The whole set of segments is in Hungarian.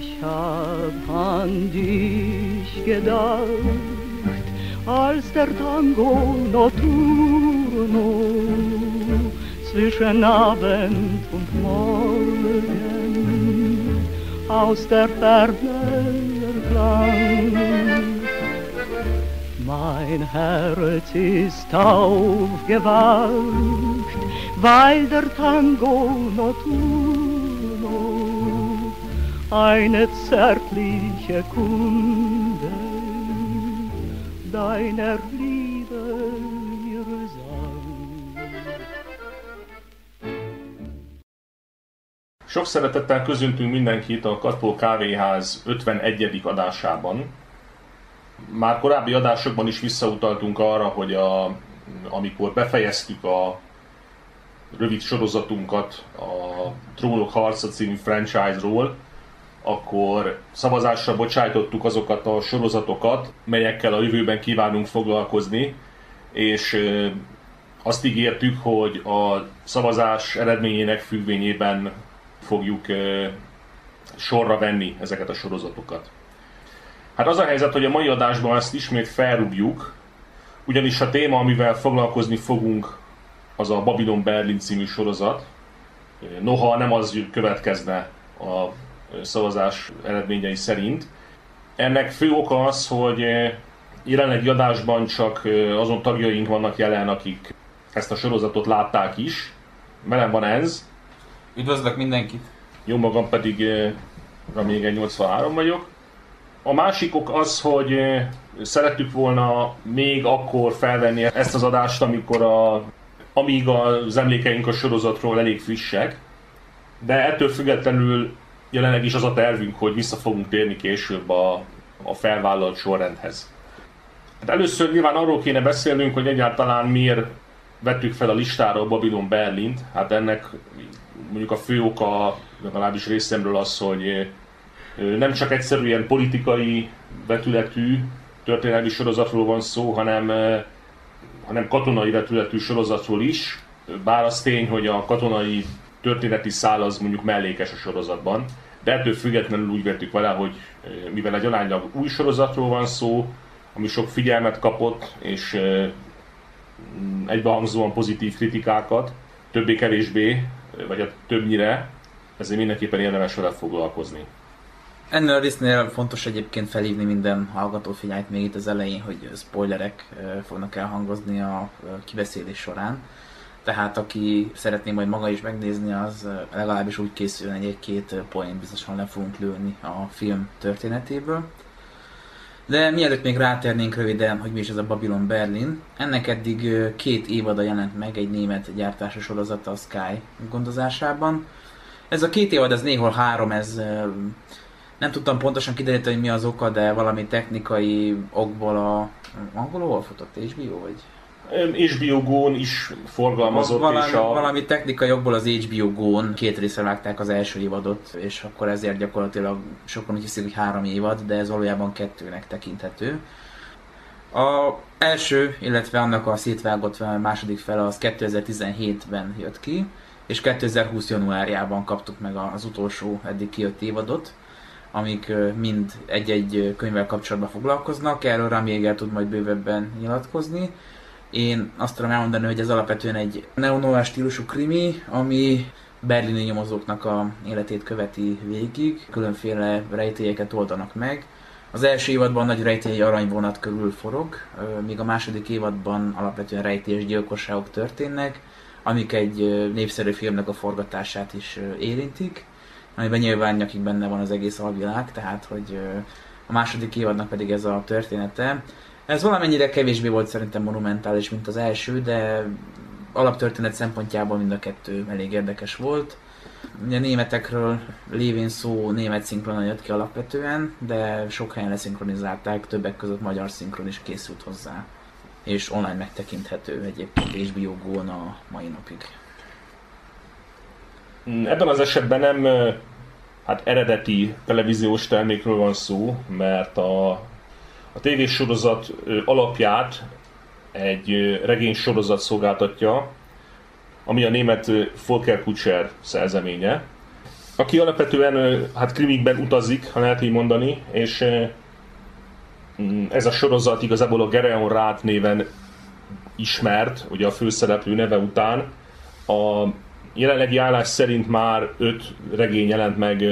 Ich hab an dich gedacht, als der Tango notturno zwischen Abend und Morgen aus der Ferne erklang. Mein Herz ist aufgewacht, weil der Tango notturno eine zärtliche Kunde deiner Liebe mir sang. Sok szeretettel köszöntünk mindenkit a Katpó Kávéház 51. adásában. Már korábbi adásokban is visszautaltunk arra, hogy a, amikor befejeztük a rövid sorozatunkat a Trónok Harca című franchise-ról, akkor szavazásra bocsájtottuk azokat a sorozatokat, melyekkel a jövőben kívánunk foglalkozni, és azt ígértük, hogy a szavazás eredményének függvényében fogjuk sorra venni ezeket a sorozatokat. Hát az a helyzet, hogy a mai adásban ezt ismét felrúgjuk, ugyanis a téma, amivel foglalkozni fogunk, az a Babylon Berlin című sorozat. Noha nem az következne a szavazás eredményei szerint. Ennek fő oka az, hogy jelenlegi adásban csak azon tagjaink vannak jelen, akik ezt a sorozatot látták is. Velem van ez, Üdvözlök mindenkit! jó magam pedig még 83 vagyok. A másik ok az, hogy eh, szerettük volna még akkor felvenni ezt az adást, amikor a, amíg az emlékeink a sorozatról elég frissek, de ettől függetlenül jelenleg is az a tervünk, hogy vissza fogunk térni később a, a felvállalt sorrendhez. Hát először nyilván arról kéne beszélnünk, hogy egyáltalán miért vettük fel a listára a Babylon Berlint. Hát ennek mondjuk a fő oka legalábbis részemről az, hogy eh, nem csak egyszerűen politikai vetületű történelmi sorozatról van szó, hanem, hanem katonai vetületű sorozatról is. Bár az tény, hogy a katonai történeti szál az mondjuk mellékes a sorozatban, de ettől függetlenül úgy vettük vele, hogy mivel egy aránylag új sorozatról van szó, ami sok figyelmet kapott, és eh, egybehangzóan pozitív kritikákat, többé-kevésbé, vagy hát többnyire, ezért mindenképpen érdemes vele foglalkozni. Ennél a résznél fontos egyébként felhívni minden hallgató figyelmet még itt az elején, hogy spoilerek fognak elhangozni a kibeszélés során. Tehát aki szeretné majd maga is megnézni, az legalábbis úgy készül, hogy egy-két poén biztosan le fogunk lőni a film történetéből. De mielőtt még rátérnénk röviden, hogy mi is ez a Babylon Berlin, ennek eddig két évada jelent meg egy német gyártású sorozata a Sky gondozásában. Ez a két évad, ez néhol három, ez nem tudtam pontosan kideríteni, hogy mi az oka, de valami technikai okból a... Angolul hol futott? HBO vagy? HBO Go-n is forgalmazott, valami, és a... valami technikai okból az HBO Go-n két részre vágták az első évadot, és akkor ezért gyakorlatilag sokan úgy hiszik, hogy három évad, de ez valójában kettőnek tekinthető. A első, illetve annak a szétvágott második fele az 2017-ben jött ki, és 2020 januárjában kaptuk meg az utolsó eddig kijött évadot amik mind egy-egy könyvvel kapcsolatban foglalkoznak, erről Rami Eger tud majd bővebben nyilatkozni. Én azt tudom elmondani, hogy ez alapvetően egy neonoir stílusú krimi, ami berlini nyomozóknak a életét követi végig, különféle rejtélyeket oldanak meg. Az első évadban nagy rejtély aranyvonat körül forog, míg a második évadban alapvetően rejtélyes gyilkosságok történnek, amik egy népszerű filmnek a forgatását is érintik amiben nyilván nyakig benne van az egész alvilág, tehát hogy a második évadnak pedig ez a története. Ez valamennyire kevésbé volt szerintem monumentális, mint az első, de alaptörténet szempontjából mind a kettő elég érdekes volt. Ugye németekről lévén szó német szinkronon jött ki alapvetően, de sok helyen leszinkronizálták, többek között magyar szinkron is készült hozzá. És online megtekinthető egyébként HBO Go-n a mai napig. Ebben az esetben nem hát eredeti televíziós termékről van szó, mert a, a tévésorozat alapját egy regény sorozat szolgáltatja, ami a német Volker Kutscher szerzeménye, aki alapvetően hát krimikben utazik, ha lehet így mondani, és mm, ez a sorozat igazából a Gereon Rát néven ismert, ugye a főszereplő neve után. A jelenlegi állás szerint már öt regény jelent meg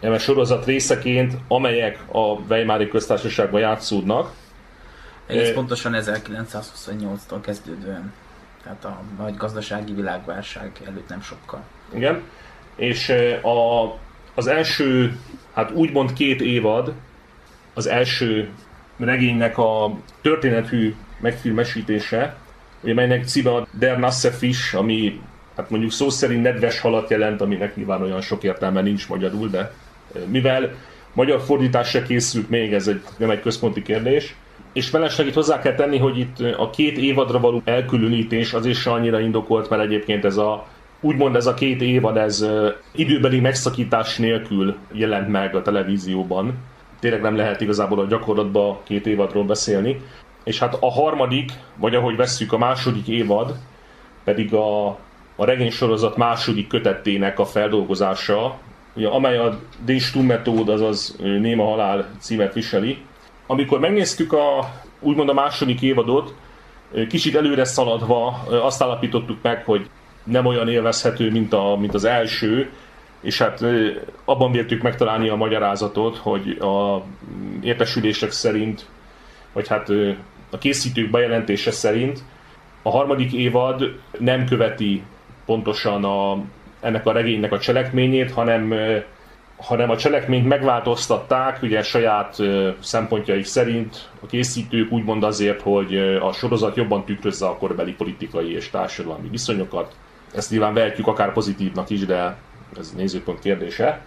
a sorozat részeként, amelyek a Weimári köztársaságban játszódnak. Egész pontosan 1928-tól kezdődően. Tehát a nagy gazdasági világválság előtt nem sokkal. Igen. És a, az első, hát úgymond két évad, az első regénynek a történethű megfilmesítése, ugye melynek címe a Der Nasse Fish, ami hát mondjuk szó szerint nedves halat jelent, aminek nyilván olyan sok értelme nincs magyarul, de mivel magyar fordításra készült még, ez egy, nem egy központi kérdés, és felesleg itt hozzá kell tenni, hogy itt a két évadra való elkülönítés az is annyira indokolt, mert egyébként ez a úgymond ez a két évad, ez időbeli megszakítás nélkül jelent meg a televízióban. Tényleg nem lehet igazából a gyakorlatban két évadról beszélni. És hát a harmadik, vagy ahogy vesszük a második évad, pedig a, a regénysorozat második kötettének a feldolgozása, ugye, amely a D. metód, azaz Néma Halál címet viseli. Amikor megnéztük a, úgymond a második évadot, kicsit előre szaladva azt állapítottuk meg, hogy nem olyan élvezhető, mint, a, mint az első, és hát abban véltük megtalálni a magyarázatot, hogy a értesülések szerint, vagy hát a készítők bejelentése szerint a harmadik évad nem követi pontosan a, ennek a regénynek a cselekményét, hanem, hanem a cselekményt megváltoztatták, ugye saját szempontjaik szerint a készítők úgymond azért, hogy a sorozat jobban tükrözze a korbeli politikai és társadalmi viszonyokat. Ezt nyilván vehetjük akár pozitívnak is, de ez nézőpont kérdése.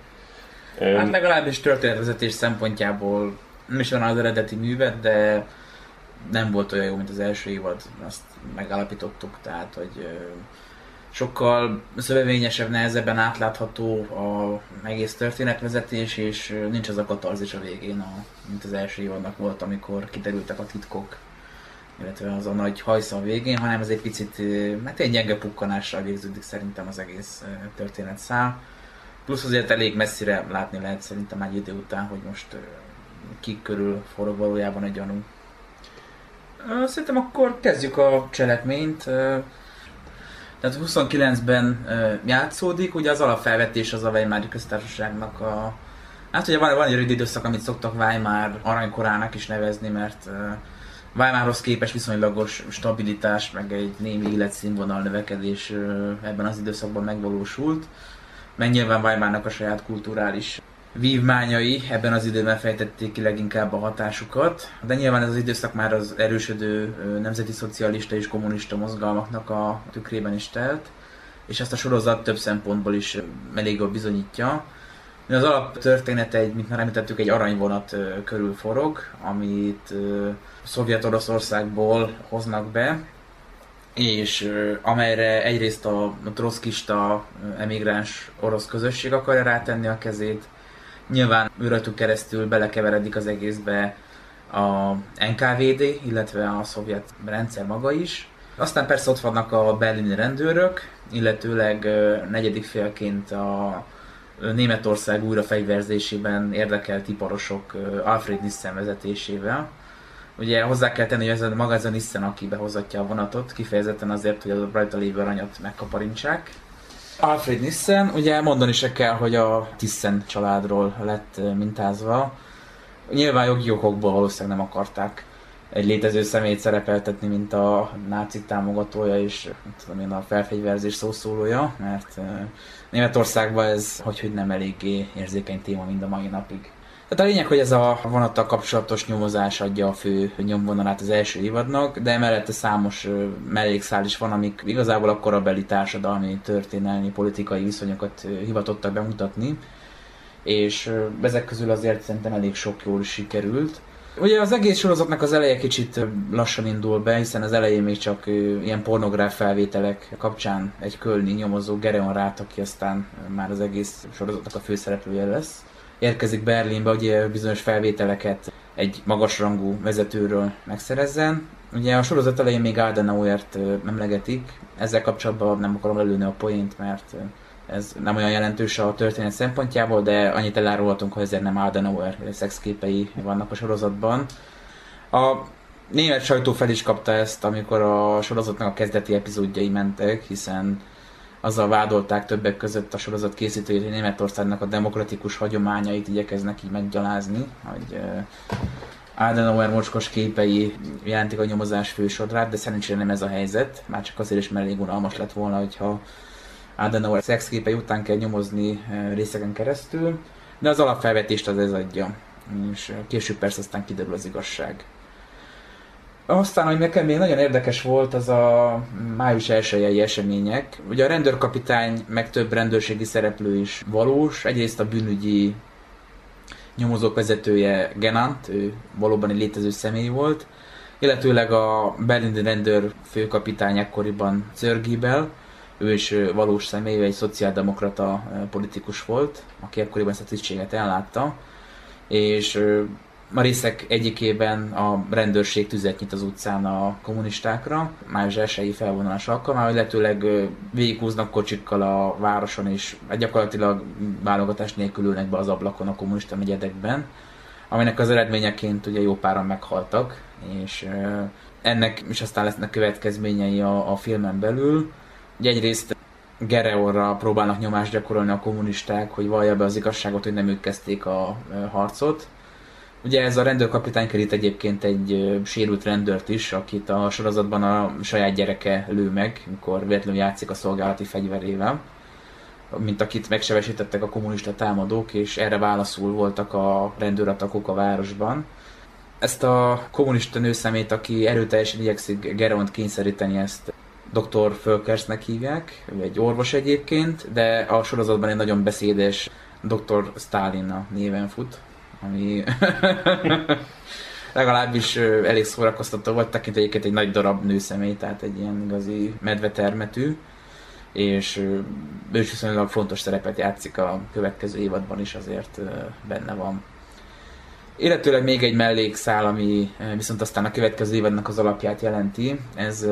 Hát legalábbis történetvezetés szempontjából nem is van az eredeti művet, de nem volt olyan jó, mint az első évad, azt megállapítottuk, tehát hogy sokkal szövevényesebb, nehezebben átlátható a egész történetvezetés, és nincs az a katarzis a végén, a, mint az első évadnak volt, amikor kiderültek a titkok, illetve az a nagy hajszal végén, hanem ez egy picit, hát egy gyenge pukkanással végződik szerintem az egész történet szál. Plusz azért elég messzire látni lehet szerintem egy idő után, hogy most ki körül forog valójában egy gyanú. Szerintem akkor kezdjük a cselekményt. Tehát 29-ben játszódik, ugye az alapfelvetés az a Weimári köztársaságnak a... Hát ugye van, van egy rövid időszak, amit szoktak Weimar aranykorának is nevezni, mert Weimarhoz képes viszonylagos stabilitás, meg egy némi életszínvonal növekedés ebben az időszakban megvalósult. Meg nyilván Weimarnak a saját kulturális vívmányai ebben az időben fejtették ki leginkább a hatásukat, de nyilván ez az időszak már az erősödő nemzeti szocialista és kommunista mozgalmaknak a tükrében is telt, és ezt a sorozat több szempontból is elég jól bizonyítja. Az alaptörténete, mint már említettük, egy aranyvonat körül forog, amit Szovjet-Oroszországból hoznak be, és amelyre egyrészt a troszkista emigráns orosz közösség akarja rátenni a kezét, Nyilván őrötük keresztül belekeveredik az egészbe a NKVD, illetve a szovjet rendszer maga is. Aztán persze ott vannak a berlini rendőrök, illetőleg negyedik félként a Németország újrafegyverzésében érdekelt iparosok Alfred Nissen vezetésével. Ugye hozzá kell tenni, hogy ez a maga ez a Nissen, aki behozatja a vonatot, kifejezetten azért, hogy a rajta lévő aranyat megkaparintsák. Alfred Nissen, ugye mondani se kell, hogy a Tissen családról lett mintázva. Nyilván jogi okokból valószínűleg nem akarták egy létező személyt szerepeltetni, mint a nácik támogatója és tudom én, a felfegyverzés szószólója, mert Németországban ez hogy, hogy nem eléggé érzékeny téma mind a mai napig. Tehát a lényeg, hogy ez a vonattal kapcsolatos nyomozás adja a fő nyomvonalát az első évadnak, de emellett számos mellékszál is van, amik igazából a korabeli társadalmi, történelmi, politikai viszonyokat hivatottak bemutatni, és ezek közül azért szerintem elég sok jól sikerült. Ugye az egész sorozatnak az eleje kicsit lassan indul be, hiszen az elején még csak ilyen pornográf felvételek kapcsán egy kölni nyomozó Gereon Rát, aki aztán már az egész sorozatnak a főszereplője lesz érkezik Berlinbe, hogy bizonyos felvételeket egy magasrangú vezetőről megszerezzen. Ugye a sorozat elején még Adenauert emlegetik, ezzel kapcsolatban nem akarom előni a poént, mert ez nem olyan jelentős a történet szempontjából, de annyit elárulhatunk, hogy ezért nem Adenauer szexképei vannak a sorozatban. A német sajtó fel is kapta ezt, amikor a sorozatnak a kezdeti epizódjai mentek, hiszen azzal vádolták többek között a sorozat készítőjét, hogy Németországnak a demokratikus hagyományait igyekeznek így meggyalázni, hogy Adenauer mocskos képei jelentik a nyomozás fősodrát, de szerencsére nem ez a helyzet, már csak azért is, mert elég unalmas lett volna, hogyha Adenauer szexképei után kell nyomozni részeken keresztül, de az alapfelvetést az ez adja, és később persze aztán kiderül az igazság. Aztán, hogy nekem még nagyon érdekes volt, az a május elsőjei események. Ugye a rendőrkapitány, meg több rendőrségi szereplő is valós. Egyrészt a bűnügyi nyomozók vezetője Genant, ő valóban egy létező személy volt, illetőleg a berlini rendőr főkapitány ekkoriban Zörgibel, ő is valós személy, egy szociáldemokrata politikus volt, aki ekkoriban ezt a tisztséget ellátta, és a részek egyikében a rendőrség tüzet nyit az utcán a kommunistákra, május elsői felvonulás alkalmával, illetőleg végighúznak kocsikkal a városon, és gyakorlatilag válogatás nélkül ülnek be az ablakon a kommunista negyedekben, aminek az eredményeként ugye jó páran meghaltak, és ennek is aztán lesznek következményei a, a filmen belül. Ugye egyrészt Gereorra próbálnak nyomást gyakorolni a kommunisták, hogy vallja be az igazságot, hogy nem ők kezdték a harcot, Ugye ez a rendőrkapitány kerít egyébként egy sérült rendőrt is, akit a sorozatban a saját gyereke lő meg, mikor véletlenül játszik a szolgálati fegyverével mint akit megsebesítettek a kommunista támadók, és erre válaszul voltak a rendőratakok a városban. Ezt a kommunista nőszemét, aki erőteljesen igyekszik Geront kényszeríteni, ezt Dr. Fölkersnek hívják, ő egy orvos egyébként, de a sorozatban egy nagyon beszédes Dr. Stalin néven fut ami legalábbis elég szórakoztató volt, tekint egyébként egy nagy darab nőszemély, tehát egy ilyen igazi medvetermetű, és ő is viszonylag fontos szerepet játszik a következő évadban is, azért benne van. Illetőleg még egy mellékszál, ami viszont aztán a következő évadnak az alapját jelenti, ez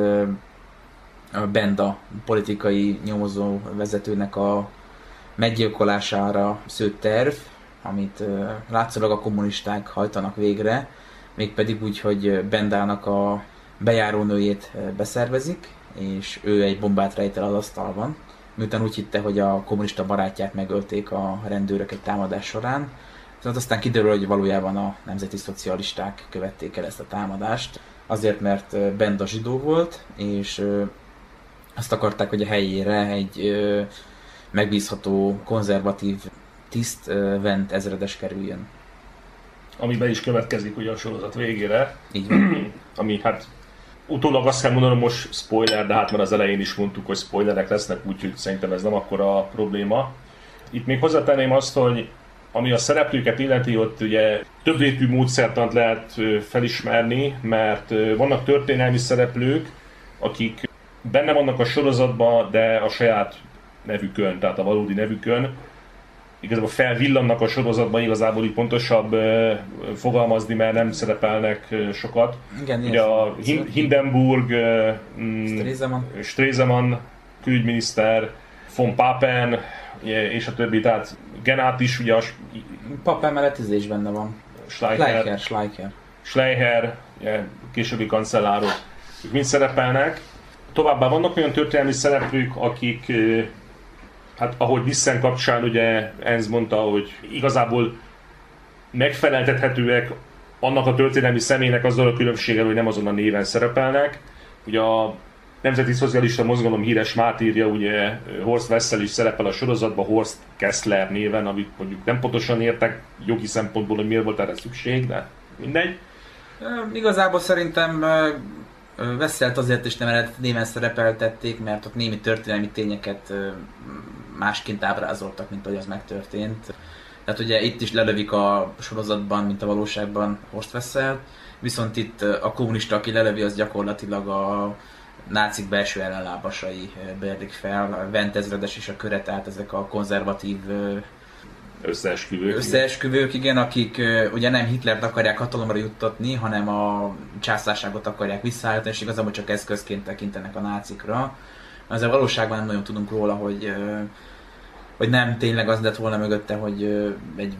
a Benda politikai nyomozó vezetőnek a meggyilkolására szőtt terv, amit látszólag a kommunisták hajtanak végre, mégpedig úgy, hogy Bendának a bejárónőjét beszervezik, és ő egy bombát rejt el az asztalban, miután úgy hitte, hogy a kommunista barátját megölték a rendőrök egy támadás során. Viszont aztán kiderül, hogy valójában a nemzeti szocialisták követték el ezt a támadást, azért, mert Benda zsidó volt, és azt akarták, hogy a helyére egy megbízható, konzervatív tiszt Vent ezredes kerüljön. Ami be is következik ugye a sorozat végére. Így van. ami hát utólag azt kell mondanom most spoiler, de hát már az elején is mondtuk, hogy spoilerek lesznek, úgyhogy szerintem ez nem akkora probléma. Itt még hozzátenném azt, hogy ami a szereplőket illeti, ott ugye több lépű módszertant lehet felismerni, mert vannak történelmi szereplők, akik benne vannak a sorozatban, de a saját nevükön, tehát a valódi nevükön, igazából felvillannak a sorozatban, igazából így pontosabb uh, fogalmazni, mert nem szerepelnek uh, sokat. Igen, Ugye a Hindenburg, uh, Stresemann. Stresemann külügyminiszter, von Papen, és a többi, tehát Genát is, ugye a... Papen mellett ez is benne van. Schleicher. Schleicher. Schleicher, ugye, későbbi kancellárok, mind szerepelnek. Továbbá vannak olyan történelmi szereplők, akik hát ahogy Nissen kapcsán ugye Enz mondta, hogy igazából megfeleltethetőek annak a történelmi személynek azzal a különbséggel, hogy nem azon a néven szerepelnek. Ugye a Nemzeti Szocialista Mozgalom híres mátírja, ugye Horst Wessel is szerepel a sorozatban Horst Kessler néven, amit mondjuk nem pontosan értek jogi szempontból, hogy miért volt erre szükség, de mindegy. Igazából szerintem Veszelt azért is nem eredet néven szerepeltették, mert ott némi történelmi tényeket másként ábrázoltak, mint ahogy az megtörtént. Tehát ugye itt is lelövik a sorozatban, mint a valóságban Horst Wessel, viszont itt a kommunista, aki lelövi, az gyakorlatilag a nácik belső ellenlábasai bérdik fel, a Vent ezredes és a köre, tehát ezek a konzervatív Összeesküvők. Összeesküvők, igen, akik ö, ugye nem Hitlert akarják hatalomra juttatni, hanem a császárságot akarják visszaállítani, és igazából csak eszközként tekintenek a nácikra. Azért valóságban nem nagyon tudunk róla, hogy hogy nem tényleg az lett volna mögötte, hogy egy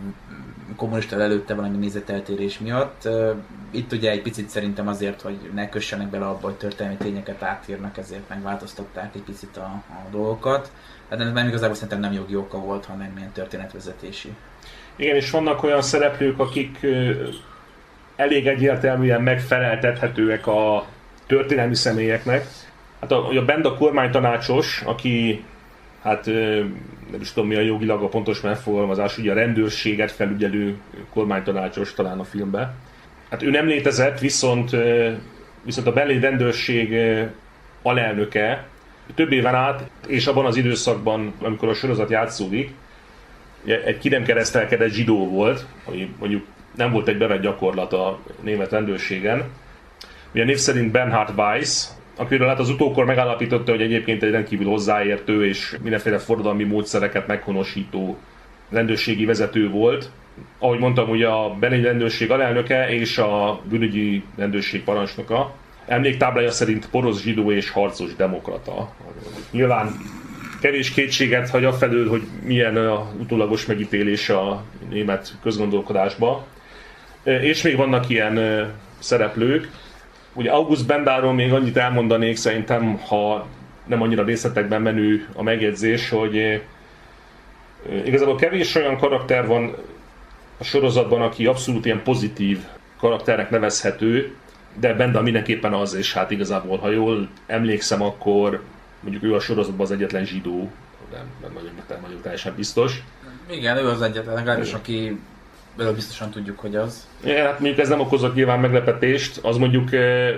kommunista előtte valami nézeteltérés miatt. Itt ugye egy picit szerintem azért, hogy ne kössenek bele abba, hogy történelmi tényeket átírnak, ezért megváltoztatták egy picit a, a dolgokat. Tehát ez nem igazából szerintem nem jogi oka volt, hanem ilyen történetvezetési. Igen, és vannak olyan szereplők, akik elég egyértelműen megfeleltethetőek a történelmi személyeknek. Hát a, a Benda kormánytanácsos, aki hát nem is tudom mi a jogilag a pontos megfogalmazás, ugye a rendőrséget felügyelő kormánytanácsos talán a filmben. Hát ő nem létezett, viszont, viszont a belé rendőrség alelnöke több éven át, és abban az időszakban, amikor a sorozat játszódik, egy ki nem keresztelkedett zsidó volt, ami mondjuk nem volt egy bevett gyakorlat a német rendőrségen. Ugye név szerint Bernhard Weiss, akiről hát az utókor megállapította, hogy egyébként egy rendkívül hozzáértő és mindenféle forradalmi módszereket meghonosító rendőrségi vezető volt. Ahogy mondtam, ugye a Benény rendőrség alelnöke és a bűnügyi rendőrség parancsnoka. Emléktáblája szerint porosz zsidó és harcos demokrata. Nyilván kevés kétséget hagy afelől, hogy milyen a utólagos megítélés a német közgondolkodásba. És még vannak ilyen szereplők. Ugye August Bendáról még annyit elmondanék szerintem, ha nem annyira részletekben menő a megjegyzés, hogy ö, igazából kevés olyan karakter van a sorozatban, aki abszolút ilyen pozitív karakternek nevezhető, de Benda mindenképpen az, és hát igazából, ha jól emlékszem, akkor mondjuk ő a sorozatban az egyetlen zsidó, nem, nem vagyok, nem vagyok teljesen biztos. Igen, ő az egyetlen, legalábbis aki belőle biztosan tudjuk, hogy az. Ja, hát mondjuk ez nem okozott nyilván meglepetést, az mondjuk eh,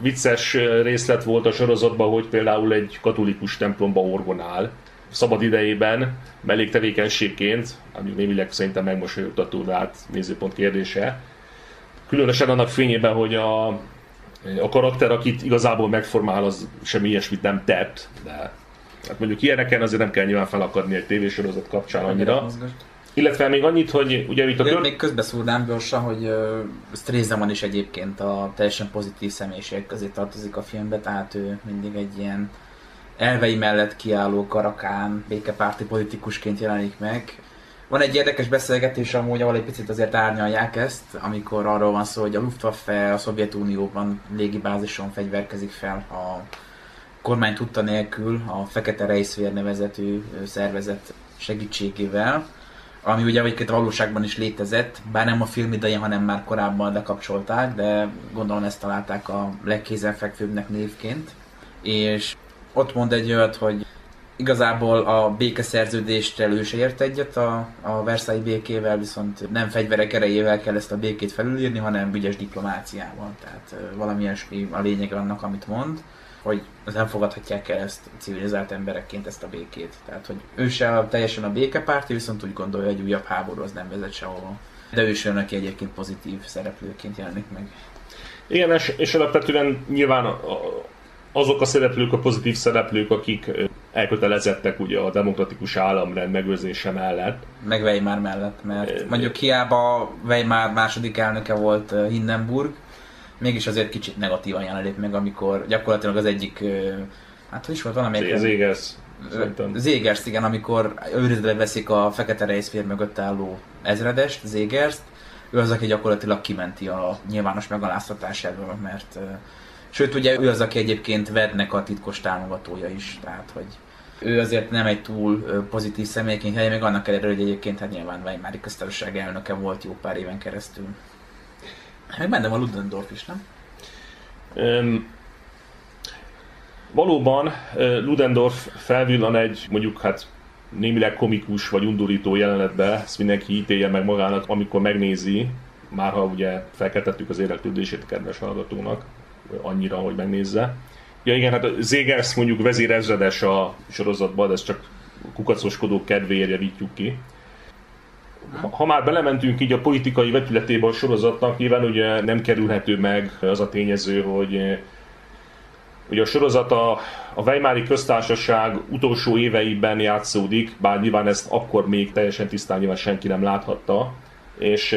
vicces eh, részlet volt a sorozatban, hogy például egy katolikus templomba orgonál szabad idejében, melléktevékenységként, ami némileg szerintem megmosolyogtató, de hát nézőpont kérdése. Különösen annak fényében, hogy a, a karakter, akit igazából megformál, az semmi ilyesmit nem tett, de hát mondjuk ilyeneken azért nem kell nyilván felakadni egy tévésorozat kapcsán annyira. Illetve még annyit, hogy ugye itt a tör... még közbeszúrnám gyorsan, hogy uh, Stresemann is egyébként a teljesen pozitív személyiség közé tartozik a filmbe, tehát ő mindig egy ilyen elvei mellett kiálló karakán, békepárti politikusként jelenik meg. Van egy érdekes beszélgetés amúgy, ahol egy picit azért árnyalják ezt, amikor arról van szó, hogy a Luftwaffe a Szovjetunióban légibázison fegyverkezik fel a kormány tudta nélkül a Fekete Reiszvér nevezetű szervezet segítségével, ami ugye egyébként valóságban is létezett, bár nem a film idején, hanem már korábban lekapcsolták, de gondolom ezt találták a legkézenfekvőbbnek névként. És ott mond egy olyat, hogy igazából a békeszerződéstől ő se ért egyet a, a Versailles békével, viszont nem fegyverek erejével kell ezt a békét felülírni, hanem ügyes diplomáciával. Tehát valami ilyesmi a lényeg annak, amit mond, hogy nem fogadhatják el ezt civilizált emberekként ezt a békét. Tehát, hogy ő se teljesen a békepárti, viszont úgy gondolja, hogy egy újabb háború az nem vezet sehova. De ő sem, aki egyébként pozitív szereplőként jelenik meg. Igen, és, és alapvetően nyilván azok a szereplők, a pozitív szereplők, akik elkötelezettek ugye a demokratikus államrend megőrzése mellett. meg Weimar mellett, mert mondjuk hiába Weimar második elnöke volt Hindenburg, mégis azért kicsit negatívan jelenik meg, amikor gyakorlatilag az egyik, hát hogy is volt valamelyik... Ez égesz. Zégerst, igen, amikor őrizetbe veszik a Fekete Rejszfér mögött álló ezredest, Zégerst, ő az, aki gyakorlatilag kimenti a nyilvános megaláztatás elől, mert sőt, ugye ő az, aki egyébként Vednek a titkos támogatója is, tehát hogy ő azért nem egy túl pozitív személyként helye, még annak ellenére, hogy egyébként hát nyilván Weimári köztársaság elnöke volt jó pár éven keresztül. Meg benne van Ludendorff is, nem? Öm, valóban Ludendorff felvillan egy mondjuk hát némileg komikus vagy undorító jelenetbe, ezt mindenki ítélje meg magának, amikor megnézi, már ha ugye felkeltettük az érdeklődését a kedves hallgatónak, annyira, hogy megnézze. Ja igen, hát Zégers mondjuk vezérezredes a sorozatban, de ezt csak kukacoskodók kedvéért javítjuk ki. Ha, már belementünk így a politikai vetületébe a sorozatnak, nyilván ugye nem kerülhető meg az a tényező, hogy Ugye a sorozat a, a Weimári köztársaság utolsó éveiben játszódik, bár nyilván ezt akkor még teljesen tisztán nyilván senki nem láthatta. És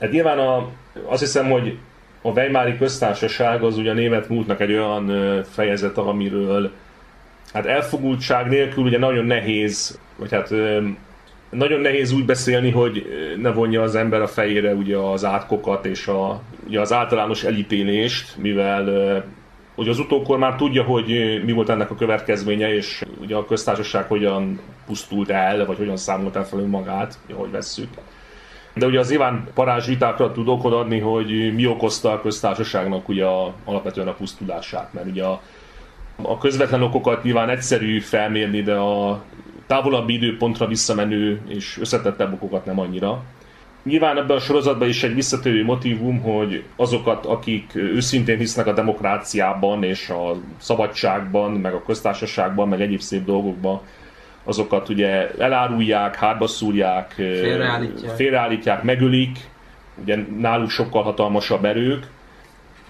hát nyilván a, azt hiszem, hogy a Weimári köztársaság az ugye a német múltnak egy olyan fejezet, amiről hát elfogultság nélkül ugye nagyon nehéz, vagy hát nagyon nehéz úgy beszélni, hogy ne vonja az ember a fejére ugye az átkokat és a, ugye az általános elítélést, mivel hogy az utókor már tudja, hogy mi volt ennek a következménye, és ugye a köztársaság hogyan pusztult el, vagy hogyan számolt el fel magát, ahogy vesszük. De ugye az Iván parázs vitákra tud okod adni, hogy mi okozta a köztársaságnak ugye a, alapvetően a pusztulását, mert ugye a, a közvetlen okokat nyilván egyszerű felmérni, de a távolabbi időpontra visszamenő és összetettebb okokat nem annyira. Nyilván ebben a sorozatban is egy visszatérő motivum, hogy azokat, akik őszintén hisznek a demokráciában és a szabadságban, meg a köztársaságban, meg egyéb szép dolgokban, azokat ugye elárulják, hátba szúrják, félreállítják. félreállítják, megölik, ugye náluk sokkal hatalmasabb erők,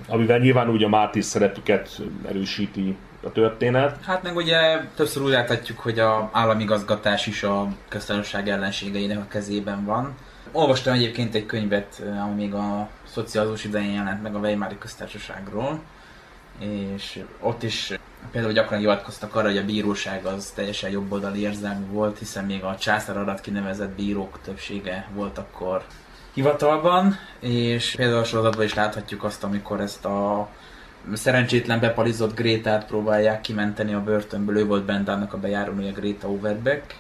amivel nyilván ugye a mártír szerepüket erősíti a történet. Hát meg ugye többször úgy láthatjuk, hogy a államigazgatás is a köztársaság ellenségeinek a kezében van. Olvastam egyébként egy könyvet, ami még a szocializmus idején jelent meg a Weimári köztársaságról, és ott is például gyakran hivatkoztak arra, hogy a bíróság az teljesen jobboldali érzelmű volt, hiszen még a császár alatt kinevezett bírók többsége volt akkor hivatalban, és például a sorozatban is láthatjuk azt, amikor ezt a szerencsétlen bepalizott Grétát próbálják kimenteni a börtönből, ő volt bent annak a bejárónője Gréta Overbeck,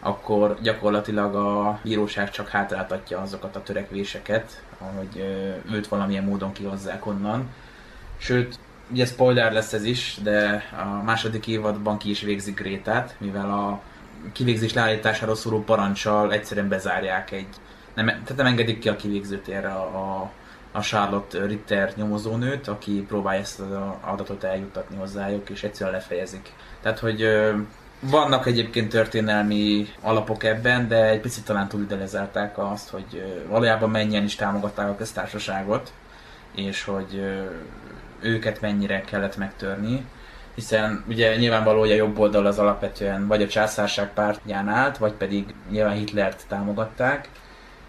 akkor gyakorlatilag a bíróság csak hátráltatja azokat a törekvéseket, hogy őt valamilyen módon kihozzák onnan. Sőt, ugye spoiler lesz ez is, de a második évadban ki is végzik Grétát, mivel a kivégzés leállításáról szóló parancsal egyszerűen bezárják egy, nem, tehát nem engedik ki a kivégzőtérre a, a, a Charlotte Ritter nyomozónőt, aki próbálja ezt az adatot eljuttatni hozzájuk, és egyszerűen lefejezik. Tehát, hogy vannak egyébként történelmi alapok ebben, de egy picit talán túlidelezálták azt, hogy valójában mennyien is támogatták a köztársaságot, és hogy őket mennyire kellett megtörni. Hiszen ugye nyilvánvaló, hogy a jobb oldal az alapvetően vagy a császárság pártján állt, vagy pedig nyilván Hitlert támogatták.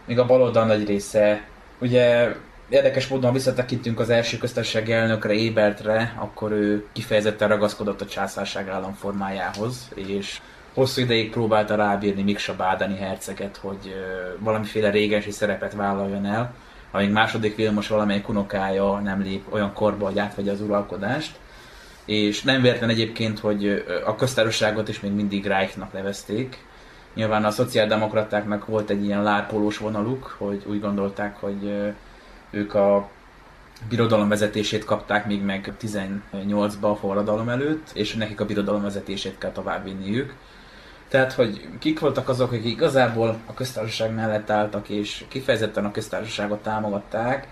Míg a baloldal nagy része, ugye érdekes módon visszatekintünk az első köztársasági elnökre, Ébertre, akkor ő kifejezetten ragaszkodott a császárság államformájához, és hosszú ideig próbálta rábírni Miksa Bádani herceget, hogy valamiféle régensi szerepet vállaljon el, amíg második Vilmos valamelyik unokája nem lép olyan korba, hogy átvegye az uralkodást. És nem véletlen egyébként, hogy a köztársaságot is még mindig Reichnak nevezték. Nyilván a szociáldemokratáknak volt egy ilyen lárpolós vonaluk, hogy úgy gondolták, hogy ők a birodalom vezetését kapták még meg 18-ba a forradalom előtt, és nekik a birodalom vezetését kell továbbvinniük. Tehát, hogy kik voltak azok, akik igazából a köztársaság mellett álltak, és kifejezetten a köztársaságot támogatták.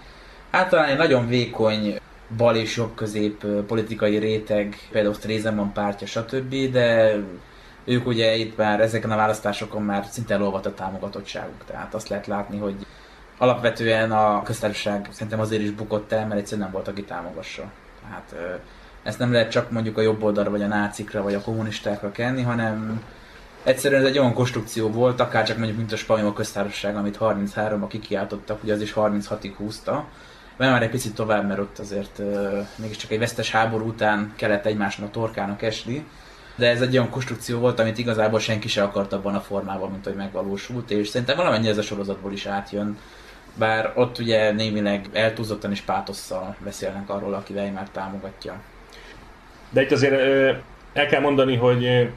Általán egy nagyon vékony bal és jobb közép politikai réteg, például Stresemann pártja, stb., de ők ugye itt már ezeken a választásokon már szinte elolvadt a támogatottságuk. Tehát azt lehet látni, hogy alapvetően a köztársaság szerintem azért is bukott el, mert egyszerűen nem volt, aki támogassa. Tehát ezt nem lehet csak mondjuk a jobb oldalra, vagy a nácikra, vagy a kommunistákra kenni, hanem egyszerűen ez egy olyan konstrukció volt, akár csak mondjuk mint a spanyol köztársaság, amit 33-ban kikiáltottak, ugye az is 36-ig húzta. Mert már egy picit tovább, mert ott azért uh, mégiscsak egy vesztes háború után kellett egymásnak a torkának esni. De ez egy olyan konstrukció volt, amit igazából senki se akart abban a formában, mint hogy megvalósult, és szerintem valamennyi ez a sorozatból is átjön. Bár ott ugye némileg eltúzottan és pátosszal beszélnek arról, aki már támogatja. De itt azért el kell mondani, hogy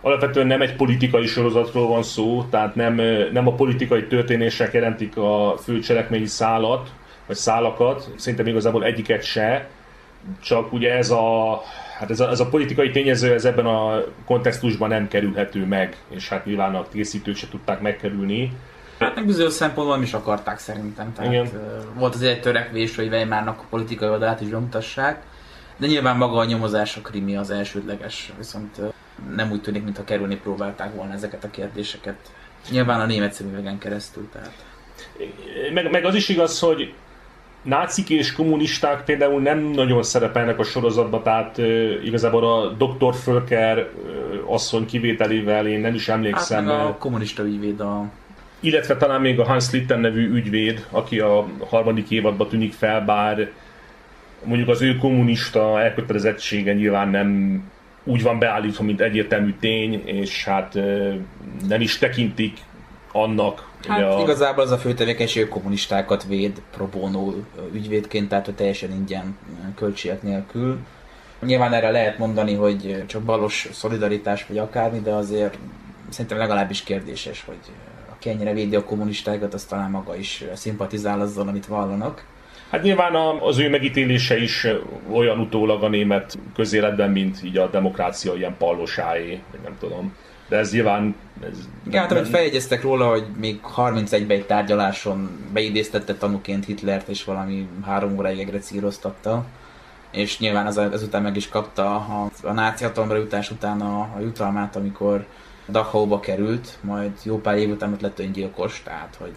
alapvetően nem egy politikai sorozatról van szó, tehát nem, nem a politikai történések jelentik a fő cselekményi szálat, vagy szálakat, szerintem igazából egyiket se, csak ugye ez a, hát ez a, ez a politikai tényező ez ebben a kontextusban nem kerülhető meg, és hát nyilván a készítők se tudták megkerülni. Hát meg bizonyos szempontból nem is akarták szerintem. Tehát Igen. volt azért egy törekvés, hogy Weimarnak a politikai oldalát is bemutassák, de nyilván maga a nyomozás a krimi az elsődleges, viszont nem úgy tűnik, mintha kerülni próbálták volna ezeket a kérdéseket. Nyilván a német szemüvegen keresztül, tehát. Meg, meg az is igaz, hogy nácik és kommunisták például nem nagyon szerepelnek a sorozatban, tehát uh, igazából a Dr. Fölker uh, asszony kivételével én nem is emlékszem. Hát a kommunista ügyvéd a... Illetve talán még a Hans Litten nevű ügyvéd, aki a harmadik évadban tűnik fel, bár mondjuk az ő kommunista elkötelezettsége nyilván nem úgy van beállítva, mint egyértelmű tény, és hát nem is tekintik annak. Hát a... igazából az a fő tevékenység, kommunistákat véd pro bono ügyvédként, tehát hogy teljesen ingyen költségek nélkül. Nyilván erre lehet mondani, hogy csak balos szolidaritás vagy akármi, de azért szerintem legalábbis kérdéses, hogy aki ennyire védi a kommunistákat, az talán maga is szimpatizál azzal, amit vallanak. Hát nyilván az ő megítélése is olyan utólag a német közéletben, mint így a demokrácia ilyen pallosáé, nem tudom. De ez nyilván... Ez Igen, hát amit feljegyeztek róla, hogy még 31-ben egy tárgyaláson beidéztette tanúként Hitlert, és valami három óráig egrecíroztatta. És nyilván az, ezután meg is kapta a, a náci hatalomra jutás után a, a jutalmát, amikor Dachauba került, majd jó pár év után ott lett öngyilkos, tehát hogy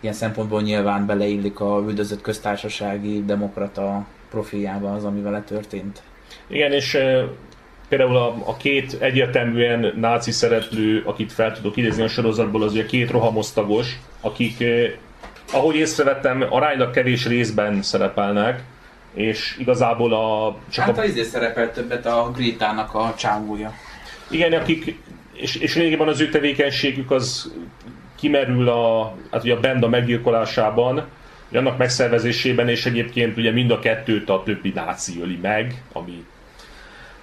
ilyen szempontból nyilván beleillik a üldözött köztársasági demokrata profiába az, ami vele történt. Igen, és például a, a két egyértelműen náci szereplő, akit fel tudok idézni a sorozatból, az ugye két rohamosztagos, akik, e, ahogy észrevettem, aránylag kevés részben szerepelnek, és igazából a... Csak hát a, a izé szerepel többet a Grétának a csángója. Igen, akik, és, és régebben az ő tevékenységük az kimerül a, hát ugye a benda meggyilkolásában, annak megszervezésében, és egyébként ugye mind a kettőt a többi náci öli meg, ami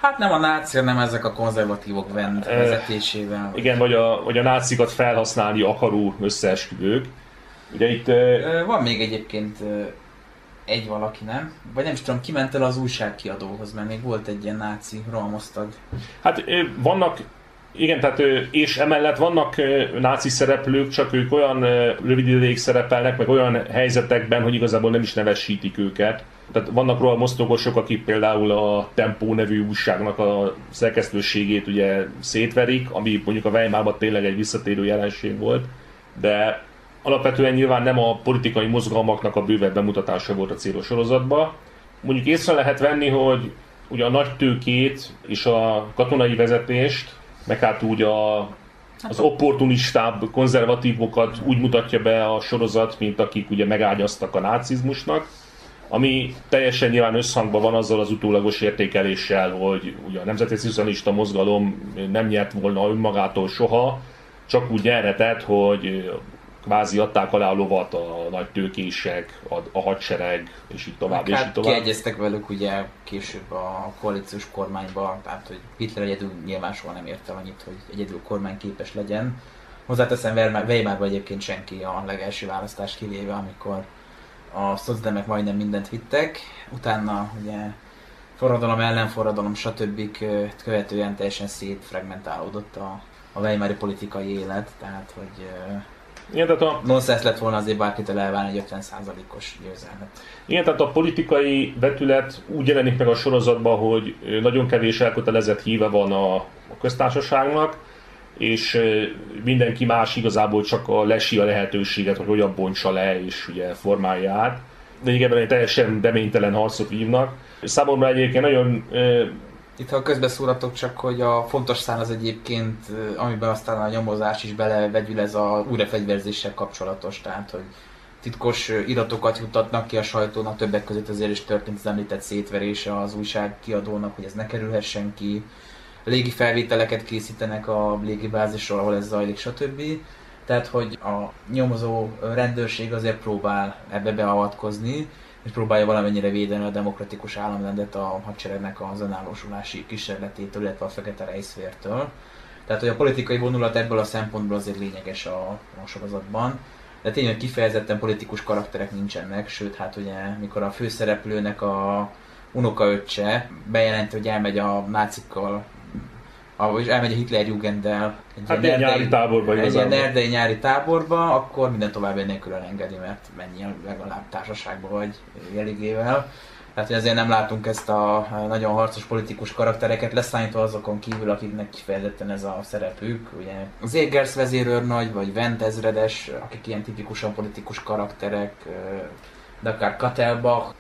Hát nem a náci, hanem ezek a konzervatívok vezetésével. E, igen, vagy a, vagy a nácikat felhasználni akaró összeesküvők. Ugye itt... E, van még egyébként egy valaki, nem? Vagy nem is tudom, kiment el az újságkiadóhoz, mert még volt egy ilyen náci rohamosztag. Hát vannak igen, tehát és emellett vannak náci szereplők, csak ők olyan rövid ideig szerepelnek, meg olyan helyzetekben, hogy igazából nem is nevesítik őket. Tehát vannak róla mosztogosok, akik például a Tempó nevű újságnak a szerkesztőségét ugye szétverik, ami mondjuk a Weimarban tényleg egy visszatérő jelenség volt, de alapvetően nyilván nem a politikai mozgalmaknak a bővebb bemutatása volt a célos sorozatban. Mondjuk észre lehet venni, hogy ugye a nagy tőkét és a katonai vezetést meg hát úgy a, az opportunistább konzervatívokat úgy mutatja be a sorozat, mint akik ugye megágyaztak a nácizmusnak, ami teljesen nyilván összhangban van azzal az utólagos értékeléssel, hogy ugye a Nemzeti Szocialista Mozgalom nem nyert volna önmagától soha, csak úgy nyerhetett, hogy kvázi adták alá a lovat a nagy tőkések, a, a hadsereg, és így tovább, Meg és hát így tovább. kiegyeztek velük ugye később a koalíciós kormányba, tehát hogy Hitler egyedül nyilván soha nem érte annyit, hogy egyedül kormány képes legyen. Hozzáteszem, Weimarban egyébként senki a legelső választás kivéve, amikor a szocdemek majdnem mindent vittek, utána ugye forradalom, ellenforradalom, stb. követően teljesen szétfragmentálódott a, a Weimari politikai élet, tehát hogy igen, tehát a... Nonsense lett volna azért bárkitől elválni egy 50%-os győzelmet. Igen, tehát a politikai vetület úgy jelenik meg a sorozatban, hogy nagyon kevés elkötelezett híve van a, a köztársaságnak, és mindenki más igazából csak a lesi a lehetőséget, hogy hogyan bontsa le és ugye formálja át. De igen, egy teljesen deménytelen harcot vívnak. Számomra egyébként nagyon itt ha közbeszúratok csak, hogy a fontos szál az egyébként, amiben aztán a nyomozás is belevegyül, ez a újrafegyverzéssel kapcsolatos, tehát hogy titkos iratokat jutatnak ki a sajtónak, többek között azért is történt az említett szétverése az újságkiadónak, hogy ez ne kerülhessen ki. Légi felvételeket készítenek a légibázisról, ahol ez zajlik, stb. Tehát, hogy a nyomozó rendőrség azért próbál ebbe beavatkozni, és próbálja valamennyire védeni a demokratikus államrendet a hadseregnek az önállósulási kísérletétől, illetve a fekete rejszvértől. Tehát, hogy a politikai vonulat ebből a szempontból azért lényeges a, a sorozatban. De tényleg kifejezetten politikus karakterek nincsenek, sőt, hát ugye, mikor a főszereplőnek a unokaöccse bejelenti, hogy elmegy a nácikkal ahol is elmegy a Hitler Jugenddel egy hát ilyen nyári táborba Egy ilyen nerdei nyári táborba, akkor minden további nélkül elengedi, mert mennyi legalább társaságban vagy jeligével. Tehát, hogy azért nem látunk ezt a nagyon harcos politikus karaktereket, leszállítva azokon kívül, akiknek kifejezetten ez a szerepük. Ugye az Égers nagy vagy Vent ezredes, akik ilyen tipikusan politikus karakterek, de akár Katelbach,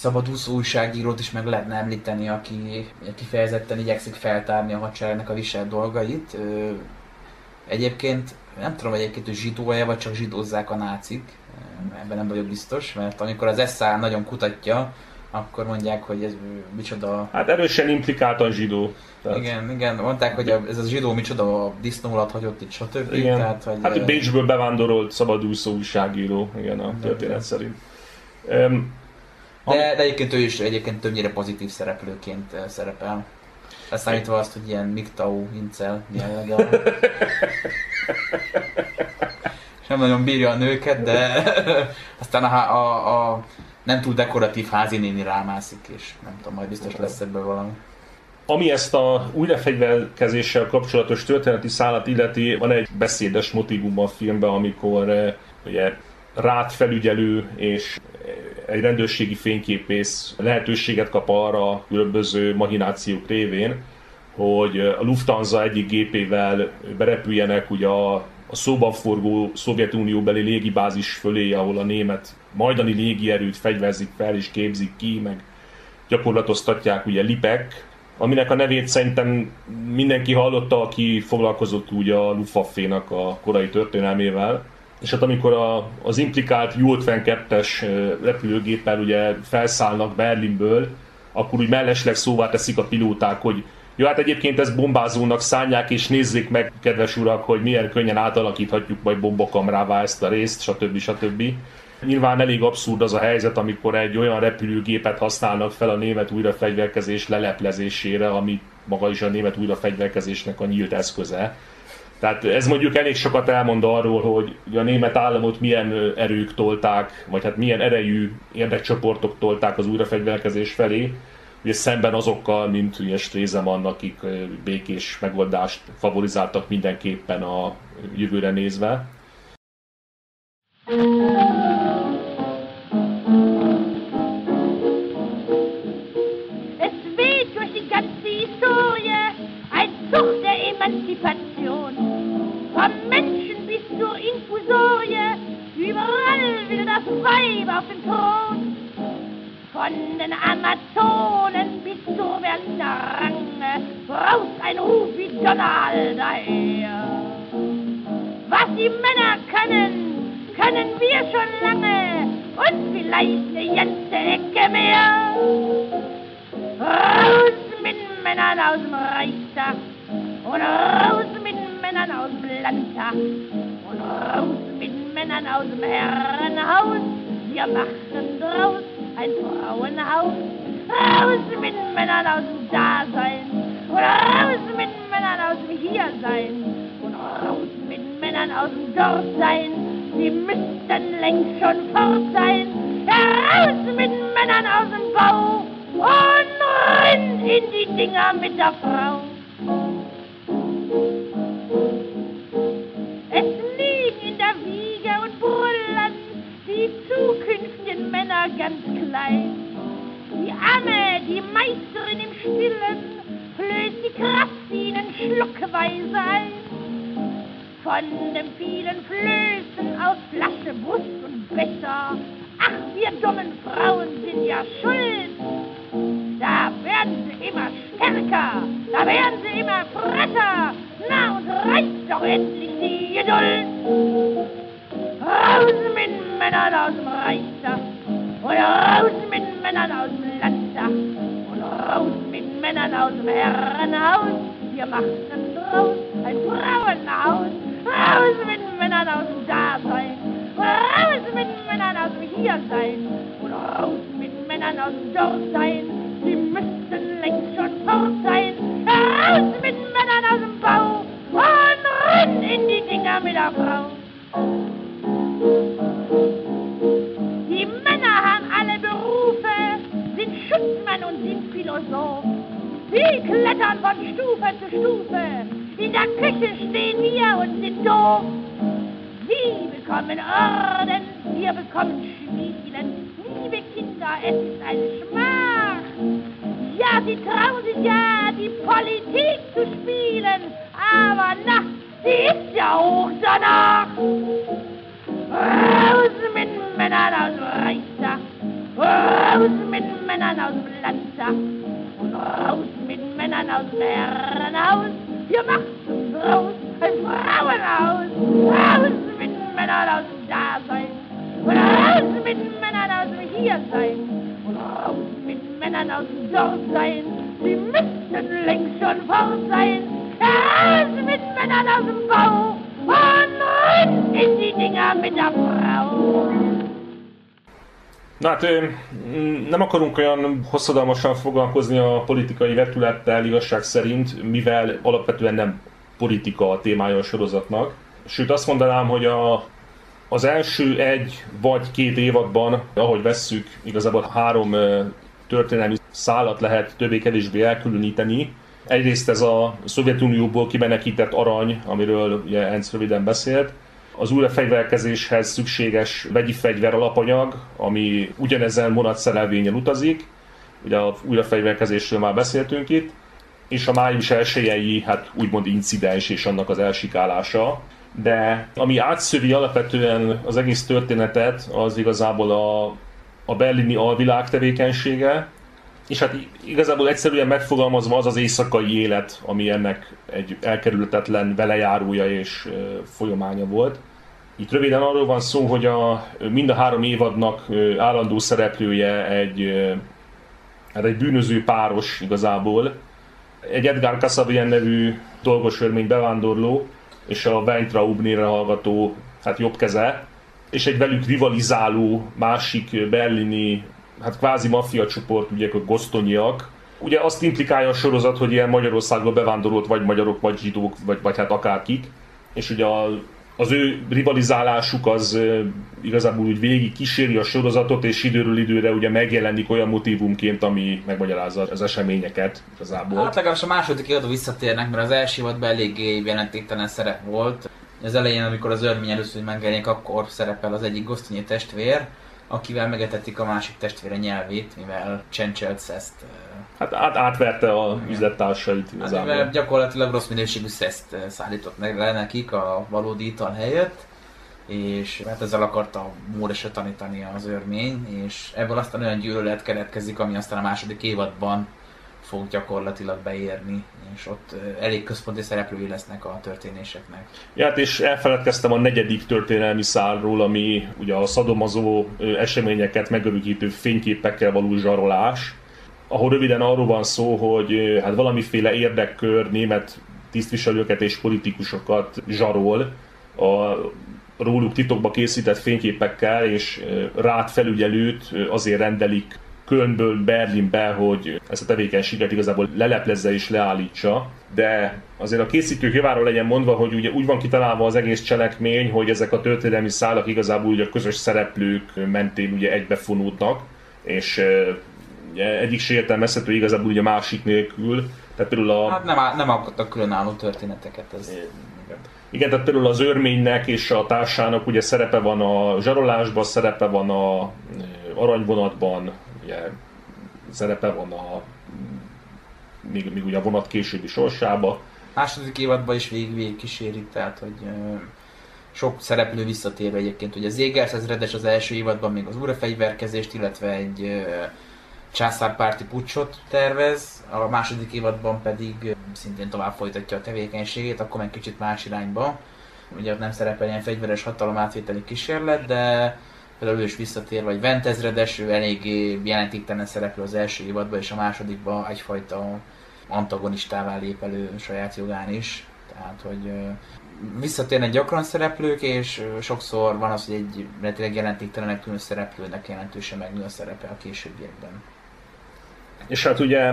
szabadúszó újságírót is meg lehetne említeni, aki kifejezetten igyekszik feltárni a hadseregnek a viselt dolgait. Egyébként nem tudom egyébként, hogy zsidója, vagy csak zsidózzák a nácik, ebben nem vagyok biztos, mert amikor az SA nagyon kutatja, akkor mondják, hogy ez micsoda... Hát erősen implikáltan zsidó. Tehát... Igen, igen, mondták, hogy ez a zsidó micsoda a disznólat hagyott itt, stb. Igen. Tehát, hogy hát, hogy Bécsből bevándorolt szabadúszó újságíró, igen, a történet szerint. Um, de, de egyébként ő is egyébként többnyire pozitív szereplőként szerepel. Leszámítva azt, hogy ilyen Miktau, Incel jellege. És nem nagyon bírja a nőket, de aztán a, a, a nem túl dekoratív házi néni rámászik, és nem tudom, majd biztos lesz ebből valami. Ami ezt a újrafegyverkezéssel kapcsolatos történeti szállat illeti, van egy beszédes motivum a filmben, amikor ugye rát felügyelő és egy rendőrségi fényképész lehetőséget kap arra különböző mahinációk révén, hogy a Lufthansa egyik gépével berepüljenek ugye a, a szóban forgó Szovjetunióbeli légibázis fölé, ahol a német majdani légierőt fegyverzik fel és képzik ki, meg gyakorlatoztatják ugye Lipek, aminek a nevét szerintem mindenki hallotta, aki foglalkozott ugye a Luftwaffe-nak a korai történelmével és hát amikor a, az implikált Ju-52-es repülőgéppel ugye felszállnak Berlinből, akkor úgy mellesleg szóvá teszik a pilóták, hogy jó, hát egyébként ezt bombázónak szánják, és nézzék meg, kedves urak, hogy milyen könnyen átalakíthatjuk majd bombokamrává ezt a részt, stb. stb. Nyilván elég abszurd az a helyzet, amikor egy olyan repülőgépet használnak fel a német újrafegyverkezés leleplezésére, ami maga is a német újrafegyverkezésnek a nyílt eszköze. Tehát ez mondjuk elég sokat elmond arról, hogy a német államot milyen erők tolták, vagy hát milyen erejű érdekcsoportok tolták az újrafegyverkezés felé, ugye szemben azokkal, mint ugye Stresemann, akik békés megoldást favorizáltak mindenképpen a jövőre nézve. Es weht durch die ganze Historie ein Zug der Emanzipation. Zur Infusorie, überall will das Weib auf den Thron. Von den Amazonen bis zur Berliner Range braust ein Ruf wie Donald daher. Was die Männer können, können wir schon lange und vielleicht eine ganze Ecke mehr. Raus mit Männern aus dem Reichstag und raus mit Männern aus dem Landtag raus mit Männern aus dem Herrenhaus. Wir machen draus ein Frauenhaus. Raus mit Männern aus dem Dasein und raus mit Männern aus dem Hiersein und raus mit Männern aus dem Dortsein. Sie müssten längst schon fort sein. Raus mit Männern aus dem Bau und rein in die Dinger mit der Frau. Amme, die Meisterin im Stillen, flößt die Kraft ihnen schluckweise ein. Von dem vielen Flößen aus Flasche, Brust und Becher, ach, wir dummen Frauen sind ja schuld. Da werden sie immer stärker, da werden sie immer frecher, na und reicht doch endlich die Geduld. Raus mit Männern aus dem Reichstag und raus mit Männern aus dem Und raus mit Männern aus dem Herrenhaus. Wir machen draus ein Frauenhaus. Raus mit Männern aus dem Dasein raus mit Männern aus dem Hiersein und raus mit Männern aus dem Dortsein. Sie müssten längst schon fort sein. Raus mit Männern aus dem Bau und renn in die Dinger mit der Frau. Sind Philosoph. Sie klettern von Stufe zu Stufe. In der Küche stehen wir und sind doof. Sie bekommen Orden, wir bekommen Schmieden. Liebe Kinder, es ist ein Schmach. Ja, sie trauen sich ja, die Politik zu spielen, aber na, sie ist ja hoch danach. Raus mit Männern aus dem Reichstag raus mit Männern aus dem Und raus mit Männern aus dem Herrenhaus. Ihr macht raus ein Frauenhaus. Raus mit Männern aus dem Dasein und raus mit Männern aus dem Hiersein und raus mit Männern aus dem Dorfsein. Sie müssten längst schon fort sein. Raus mit Männern aus dem Bau und rein in die Dinger mit der Frau. Na hát nem akarunk olyan hosszadalmasan foglalkozni a politikai vetülettel igazság szerint, mivel alapvetően nem politika a témája a sorozatnak. Sőt azt mondanám, hogy a, az első egy vagy két évadban, ahogy vesszük, igazából három történelmi szálat lehet többé-kevésbé elkülöníteni. Egyrészt ez a Szovjetunióból kimenekített arany, amiről ugye Enz röviden beszélt, az újrafegyverkezéshez szükséges vegyi fegyver alapanyag, ami ugyanezen vonatszerelvényen utazik, ugye a újrafegyverkezésről már beszéltünk itt, és a május elsőjei, hát úgymond incidens és annak az elsikálása. De ami átszövi alapvetően az egész történetet, az igazából a, a berlini alvilág tevékenysége, és hát igazából egyszerűen megfogalmazva az az éjszakai élet, ami ennek egy elkerülhetetlen velejárója és folyamánya volt. Itt röviden arról van szó, hogy a, mind a három évadnak állandó szereplője egy, hát egy bűnöző páros igazából. Egy Edgar Cassavian nevű dolgos örmény bevándorló, és a Weintraub névre hallgató hát jobb keze, és egy velük rivalizáló másik berlini, hát kvázi maffia csoport, ugye a gosztonyiak. Ugye azt implikálja a sorozat, hogy ilyen Magyarországba bevándorolt vagy magyarok, vagy zsidók, vagy, vagy hát akárkik. És ugye a az ő rivalizálásuk az igazából úgy végig kíséri a sorozatot, és időről időre ugye megjelenik olyan motivumként, ami megmagyarázza az eseményeket igazából. Hát legalábbis a második évadban visszatérnek, mert az első évadban eléggé jelentéktelen szerep volt. Az elején, amikor az örmény először megjelenik, akkor szerepel az egyik gosztonyi testvér, akivel megetetik a másik testvére nyelvét, mivel Csencselc ezt Hát át, átverte a üzlettársait Hát, igazából. mivel gyakorlatilag rossz minőségű szeszt szállított meg le nekik a valódi ital helyett, és hát ezzel akarta Móresre tanítani az örmény, és ebből aztán olyan gyűlölet keletkezik, ami aztán a második évadban fog gyakorlatilag beérni, és ott elég központi szereplői lesznek a történéseknek. Ja, hát és elfeledkeztem a negyedik történelmi szálról, ami ugye a szadomazó eseményeket megörökítő fényképekkel való zsarolás, ahol röviden arról van szó, hogy hát valamiféle érdekkör német tisztviselőket és politikusokat zsarol a róluk titokba készített fényképekkel, és ö, rád felügyelőt azért rendelik Kölnből Berlinbe, hogy ezt a tevékenységet igazából leleplezze és leállítsa, de azért a készítők javáról legyen mondva, hogy ugye úgy van kitalálva az egész cselekmény, hogy ezek a történelmi szálak igazából ugye a közös szereplők mentén ugye egybefonódnak, és ugye egyik se értelmezhető igazából ugye a másik nélkül. Tehát például a, Hát nem, nem alkottak különálló történeteket, ez... Igen. igen, tehát például az örménynek és a társának ugye szerepe van a zsarolásban, szerepe van a aranyvonatban, ugye szerepe van a még, még ugye a vonat későbbi sorsába. második évadban is végig, végig kísérik, tehát hogy sok szereplő visszatér egyébként. Ugye az Égers ezredes az első évadban még az újrafegyverkezést, illetve egy ö, császárpárti pucsot tervez, a második évadban pedig szintén tovább folytatja a tevékenységét, akkor meg kicsit más irányba. Ugye ott nem szerepel ilyen fegyveres hatalom átvételi kísérlet, de például ő is visszatér, vagy Vent ezredes, ő eléggé jelentéktelen szereplő az első évadban, és a másodikban egyfajta antagonistává lép elő saját jogán is. Tehát, hogy visszatérnek gyakran szereplők, és sokszor van az, hogy egy relatíve jelentéktelenek tűnő szereplőnek jelentősen megnő a szerepe a későbbiekben. És hát ugye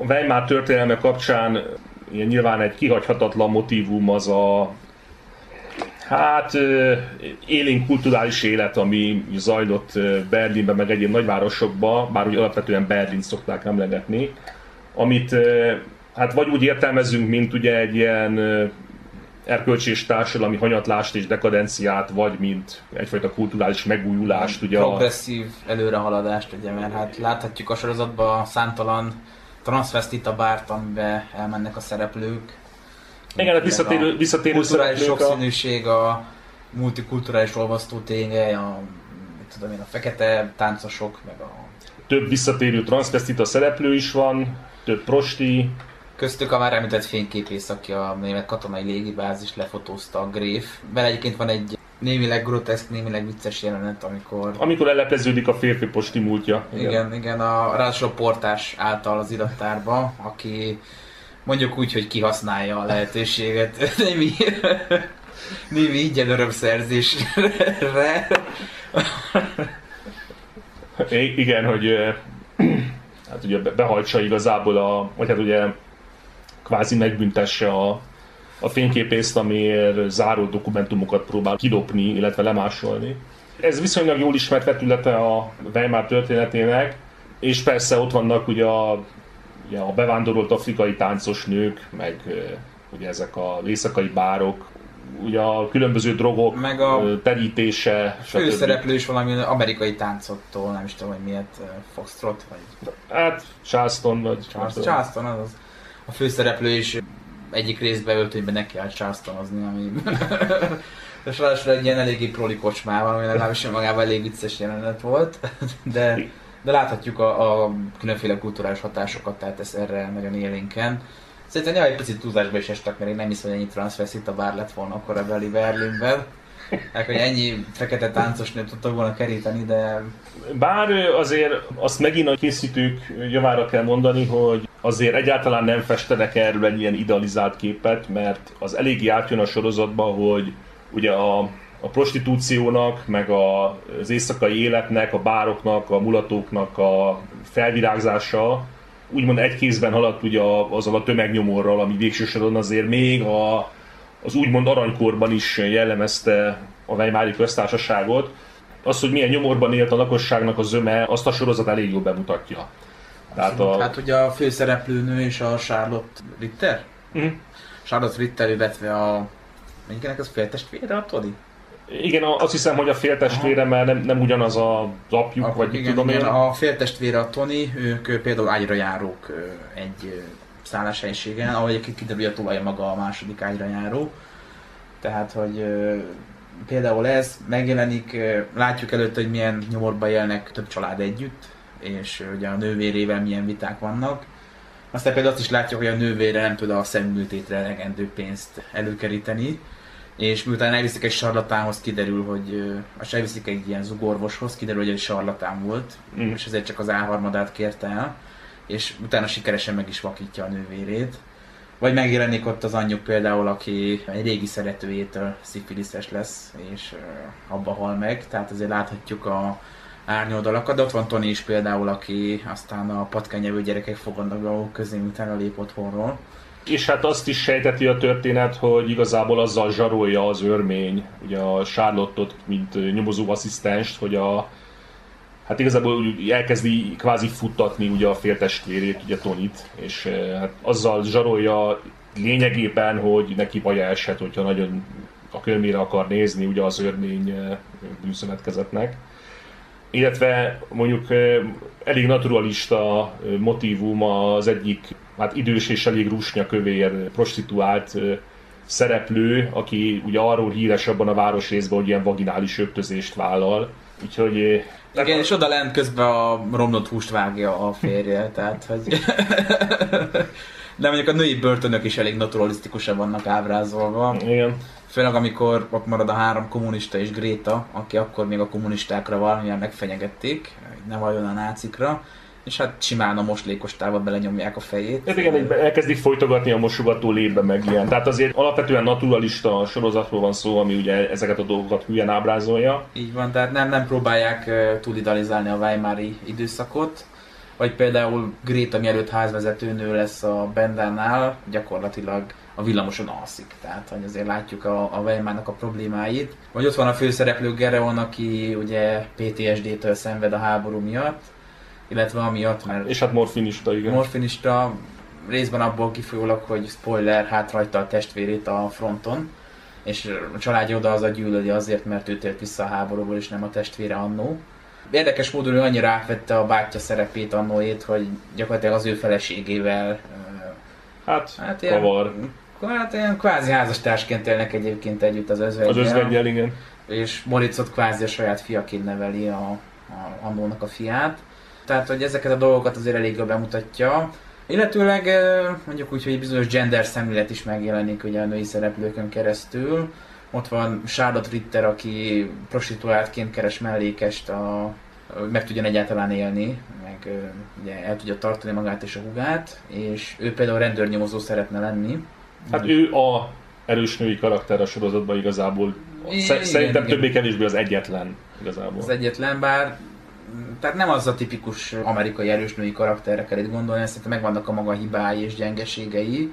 a Weimar történelme kapcsán ilyen nyilván egy kihagyhatatlan motivum az a hát élénk kulturális élet, ami zajlott Berlinben, meg egyéb nagyvárosokban, bár úgy alapvetően Berlin szokták emlegetni, amit hát vagy úgy értelmezünk, mint ugye egy ilyen erkölcsi és társadalmi hanyatlást és dekadenciát, vagy mint egyfajta kulturális megújulást. Ugye a, Progresszív előrehaladást, ugye, mert hát láthatjuk a sorozatban a számtalan transvestita bárt, amiben elmennek a szereplők. Igen, hát visszatérő, a visszatérő kulturális szereplők a- sokszínűség, a multikulturális olvasztó ténye, a, mit tudom én, a fekete táncosok, meg a több visszatérő transvestita szereplő is van, több prosti, Köztük a már említett fényképész, aki a német katonai légibázis lefotózta a Gréf. Bele egyébként van egy némileg groteszk, némileg vicces jelenet, amikor... amikor ellepleződik a férfi posti múltja. Igen, igen, igen a, ráadásul a portás által az irattárba, aki mondjuk úgy, hogy kihasználja a lehetőséget némi, némi ingyen örömszerzésre. I- igen, hogy hát ugye be- behajtsa igazából a, vagy hát ugye kvázi megbüntesse a, a fényképészt, amiért záró dokumentumokat próbál kidopni, illetve lemásolni. Ez viszonylag jól ismert vetülete a Weimar történetének, és persze ott vannak ugye a, ugye a bevándorolt afrikai táncos nők, meg ugye ezek a éjszakai bárok, ugye a különböző drogok Meg a terítése. Főszereplő is valami amerikai táncottól, nem is tudom, hogy miért, Foxtrot, vagy Hát Charleston vagy... Charles, Charleston, az az. A főszereplő is egyik részben öltönyben neki kell Charlestonozni, ami... És ráadásul egy ilyen eléggé proli kocsmával, ami legalábbis magában elég vicces jelenet volt, de, de láthatjuk a, a különféle kulturális hatásokat, tehát ez erre nagyon élénken. Szerintem néha egy picit túlzásba is estek, mert én nem hiszem, hogy ennyi transvestita bár lett volna akkor a beli Berlinben. Hát, hogy ennyi fekete táncos nőt tudtak volna keríteni, de Bár azért azt megint a készítők javára kell mondani, hogy azért egyáltalán nem festenek erről egy ilyen idealizált képet, mert az eléggé átjön a sorozatba, hogy ugye a, a prostitúciónak, meg a, az éjszakai életnek, a bároknak, a mulatóknak a felvirágzása úgymond egy kézben haladt ugye a- azzal a tömegnyomorral, ami végső soron azért még a, az úgymond aranykorban is jellemezte a Weimári köztársaságot. Az, hogy milyen nyomorban élt a lakosságnak a zöme, azt a sorozat elég jól bemutatja. Tehát a, Hát ugye a főszereplőnő és a Charlotte Ritter? Mhm. Charlotte Ritter, illetve a... Mindenkinek az féltestvére a Todi? Igen, a- azt hiszem, hogy a féltestvére, mert nem, nem ugyanaz az apjuk, Akkor vagy igen, tudom igen, én. a féltestvére a Tony, ők például ágyra járók egy szálláshelyiségen, ahogy egyébként kiderül, a tulaja maga a második ágyra járó. Tehát, hogy például ez megjelenik, látjuk előtt, hogy milyen nyomorban élnek több család együtt, és ugye a nővérével milyen viták vannak. Aztán például azt is látjuk, hogy a nővére nem tud a szemműtétre elegendő pénzt előkeríteni, és miután elviszik egy sarlatánhoz, kiderül, hogy azt elviszik egy ilyen zugorvoshoz, kiderül, hogy egy sarlatán volt, Mm. és ezért csak az álharmadát kérte el, és utána sikeresen meg is vakítja a nővérét. Vagy megjelenik ott az anyjuk például, aki egy régi szeretőjétől szifiliszes lesz, és abba hal meg, tehát azért láthatjuk a árnyoldalakat, de ott van Tony is például, aki aztán a patkányevő gyerekek fogadnak dolgok közé, utána lép otthonról. És hát azt is sejteti a történet, hogy igazából azzal zsarolja az örmény, ugye a Charlotte-ot, mint nyomozó asszisztenst, hogy a Hát igazából elkezdi kvázi futtatni ugye a féltestvérét, ugye Tonit, és eh, hát azzal zsarolja lényegében, hogy neki baja eshet, hogyha nagyon a körmére akar nézni ugye az örmény eh, bűnszövetkezetnek. Illetve mondjuk eh, elég naturalista motívum az egyik hát idős és elég rusnya kövér prostituált eh, szereplő, aki ugye arról híres abban a városrészben, hogy ilyen vaginális öptözést vállal. Úgyhogy eh, Igen, és oda lent közben a romlott húst vágja a férje, tehát hogy... De mondjuk a női börtönök is elég naturalisztikusan vannak ábrázolva. igen. Főleg amikor ott marad a három kommunista és Gréta, aki akkor még a kommunistákra valamilyen megfenyegették, hogy ne valljon a nácikra, és hát simán a moslékos távba belenyomják a fejét. Hát igen, elkezdik folytogatni a mosogató lébe meg ilyen. Tehát azért alapvetően naturalista sorozatról van szó, ami ugye ezeket a dolgokat hülyen ábrázolja. Így van, tehát nem, nem próbálják túl idealizálni a Weimári időszakot. Vagy például Gréta mielőtt házvezetőnő lesz a Bendánál, gyakorlatilag a villamoson alszik. Tehát, hogy azért látjuk a, a Weimarnak a problémáit. Vagy ott van a főszereplő Gereon, aki ugye PTSD-től szenved a háború miatt, illetve amiatt, mert És hát morfinista, igen. morfinista részben abból kifolyólag, hogy spoiler, hát rajta a testvérét a fronton, és a családja oda az a gyűlöli azért, mert ő tért vissza a háborúból, és nem a testvére annó. Érdekes módon ő annyira átvette a bátyja szerepét annóét, hogy gyakorlatilag az ő feleségével Hát, hát ilyen, kavar. hát ilyen kvázi házastársként élnek egyébként együtt az özvegyel. Az özvegyel, igen. és Moritzot kvázi a saját fiaként neveli a, a annónak a fiát. Tehát, hogy ezeket a dolgokat azért elég jól bemutatja. Illetőleg mondjuk úgy, hogy bizonyos gender szemlélet is megjelenik ugye a női szereplőkön keresztül. Ott van Charlotte Ritter, aki prostituáltként keres mellékest, a, meg tudjon egyáltalán élni, meg ugye el tudja tartani magát és a hugát, és ő például rendőrnyomozó szeretne lenni. Hát ő a erős női karakter a sorozatban igazából. Igen, Sze- Szerintem többé-kevésbé az egyetlen igazából. Az egyetlen, bár tehát nem az a tipikus amerikai erős női karakterre kell itt gondolni, szerintem megvannak a maga hibái és gyengeségei.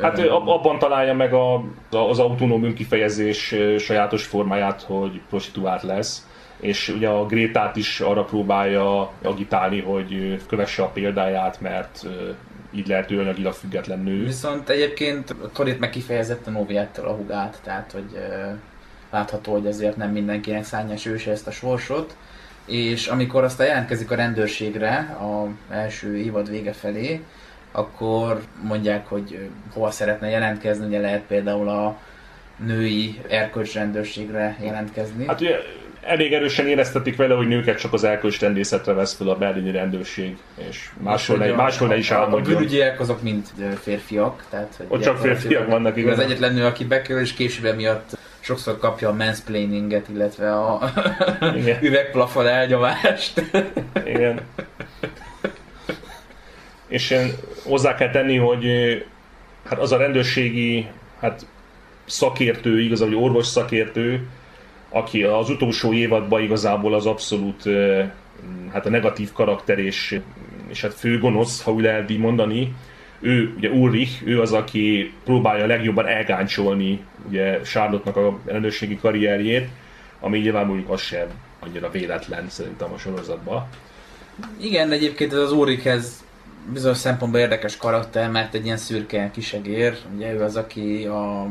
Hát ő ab- abban találja meg a, az autonóm önkifejezés sajátos formáját, hogy prostituált lesz, és ugye a Grétát is arra próbálja agitálni, hogy kövesse a példáját, mert így lehet ő anyagilag független nő. Viszont egyébként Torit meg kifejezetten óvja ettől a hugát, tehát hogy látható, hogy ezért nem mindenkinek szánja őse ezt a sorsot. És amikor aztán jelentkezik a rendőrségre a első évad vége felé, akkor mondják, hogy hova szeretne jelentkezni, ugye lehet például a női erkölcsrendőrségre jelentkezni. Hát ugye elég erősen éreztetik vele, hogy nőket csak az erkölcsrendészetre vesz fel a berlini rendőrség, és máshol, ne, máshol ne is a, a álmodjon. bűnügyiek azok mind férfiak, tehát hogy Ott csak férfiak vannak, igen. az egyetlen nő, aki bekerül, és később emiatt sokszor kapja a mansplaininget, illetve a Igen. üvegplafon elnyomást. Igen. És én hozzá kell tenni, hogy hát az a rendőrségi hát szakértő, igazából orvos szakértő, aki az utolsó évadban igazából az abszolút hát a negatív karakter és, és hát főgonosz, ha úgy lehet így mondani, ő, ugye Ulrich, ő az, aki próbálja legjobban elgáncsolni ugye Charlotte-nak a rendőrségi karrierjét, ami nyilván mondjuk az sem annyira véletlen szerintem a sorozatban. Igen, de egyébként ez az Úrikhez bizonyos szempontból érdekes karakter, mert egy ilyen szürke kisegér. Ugye ő az, aki a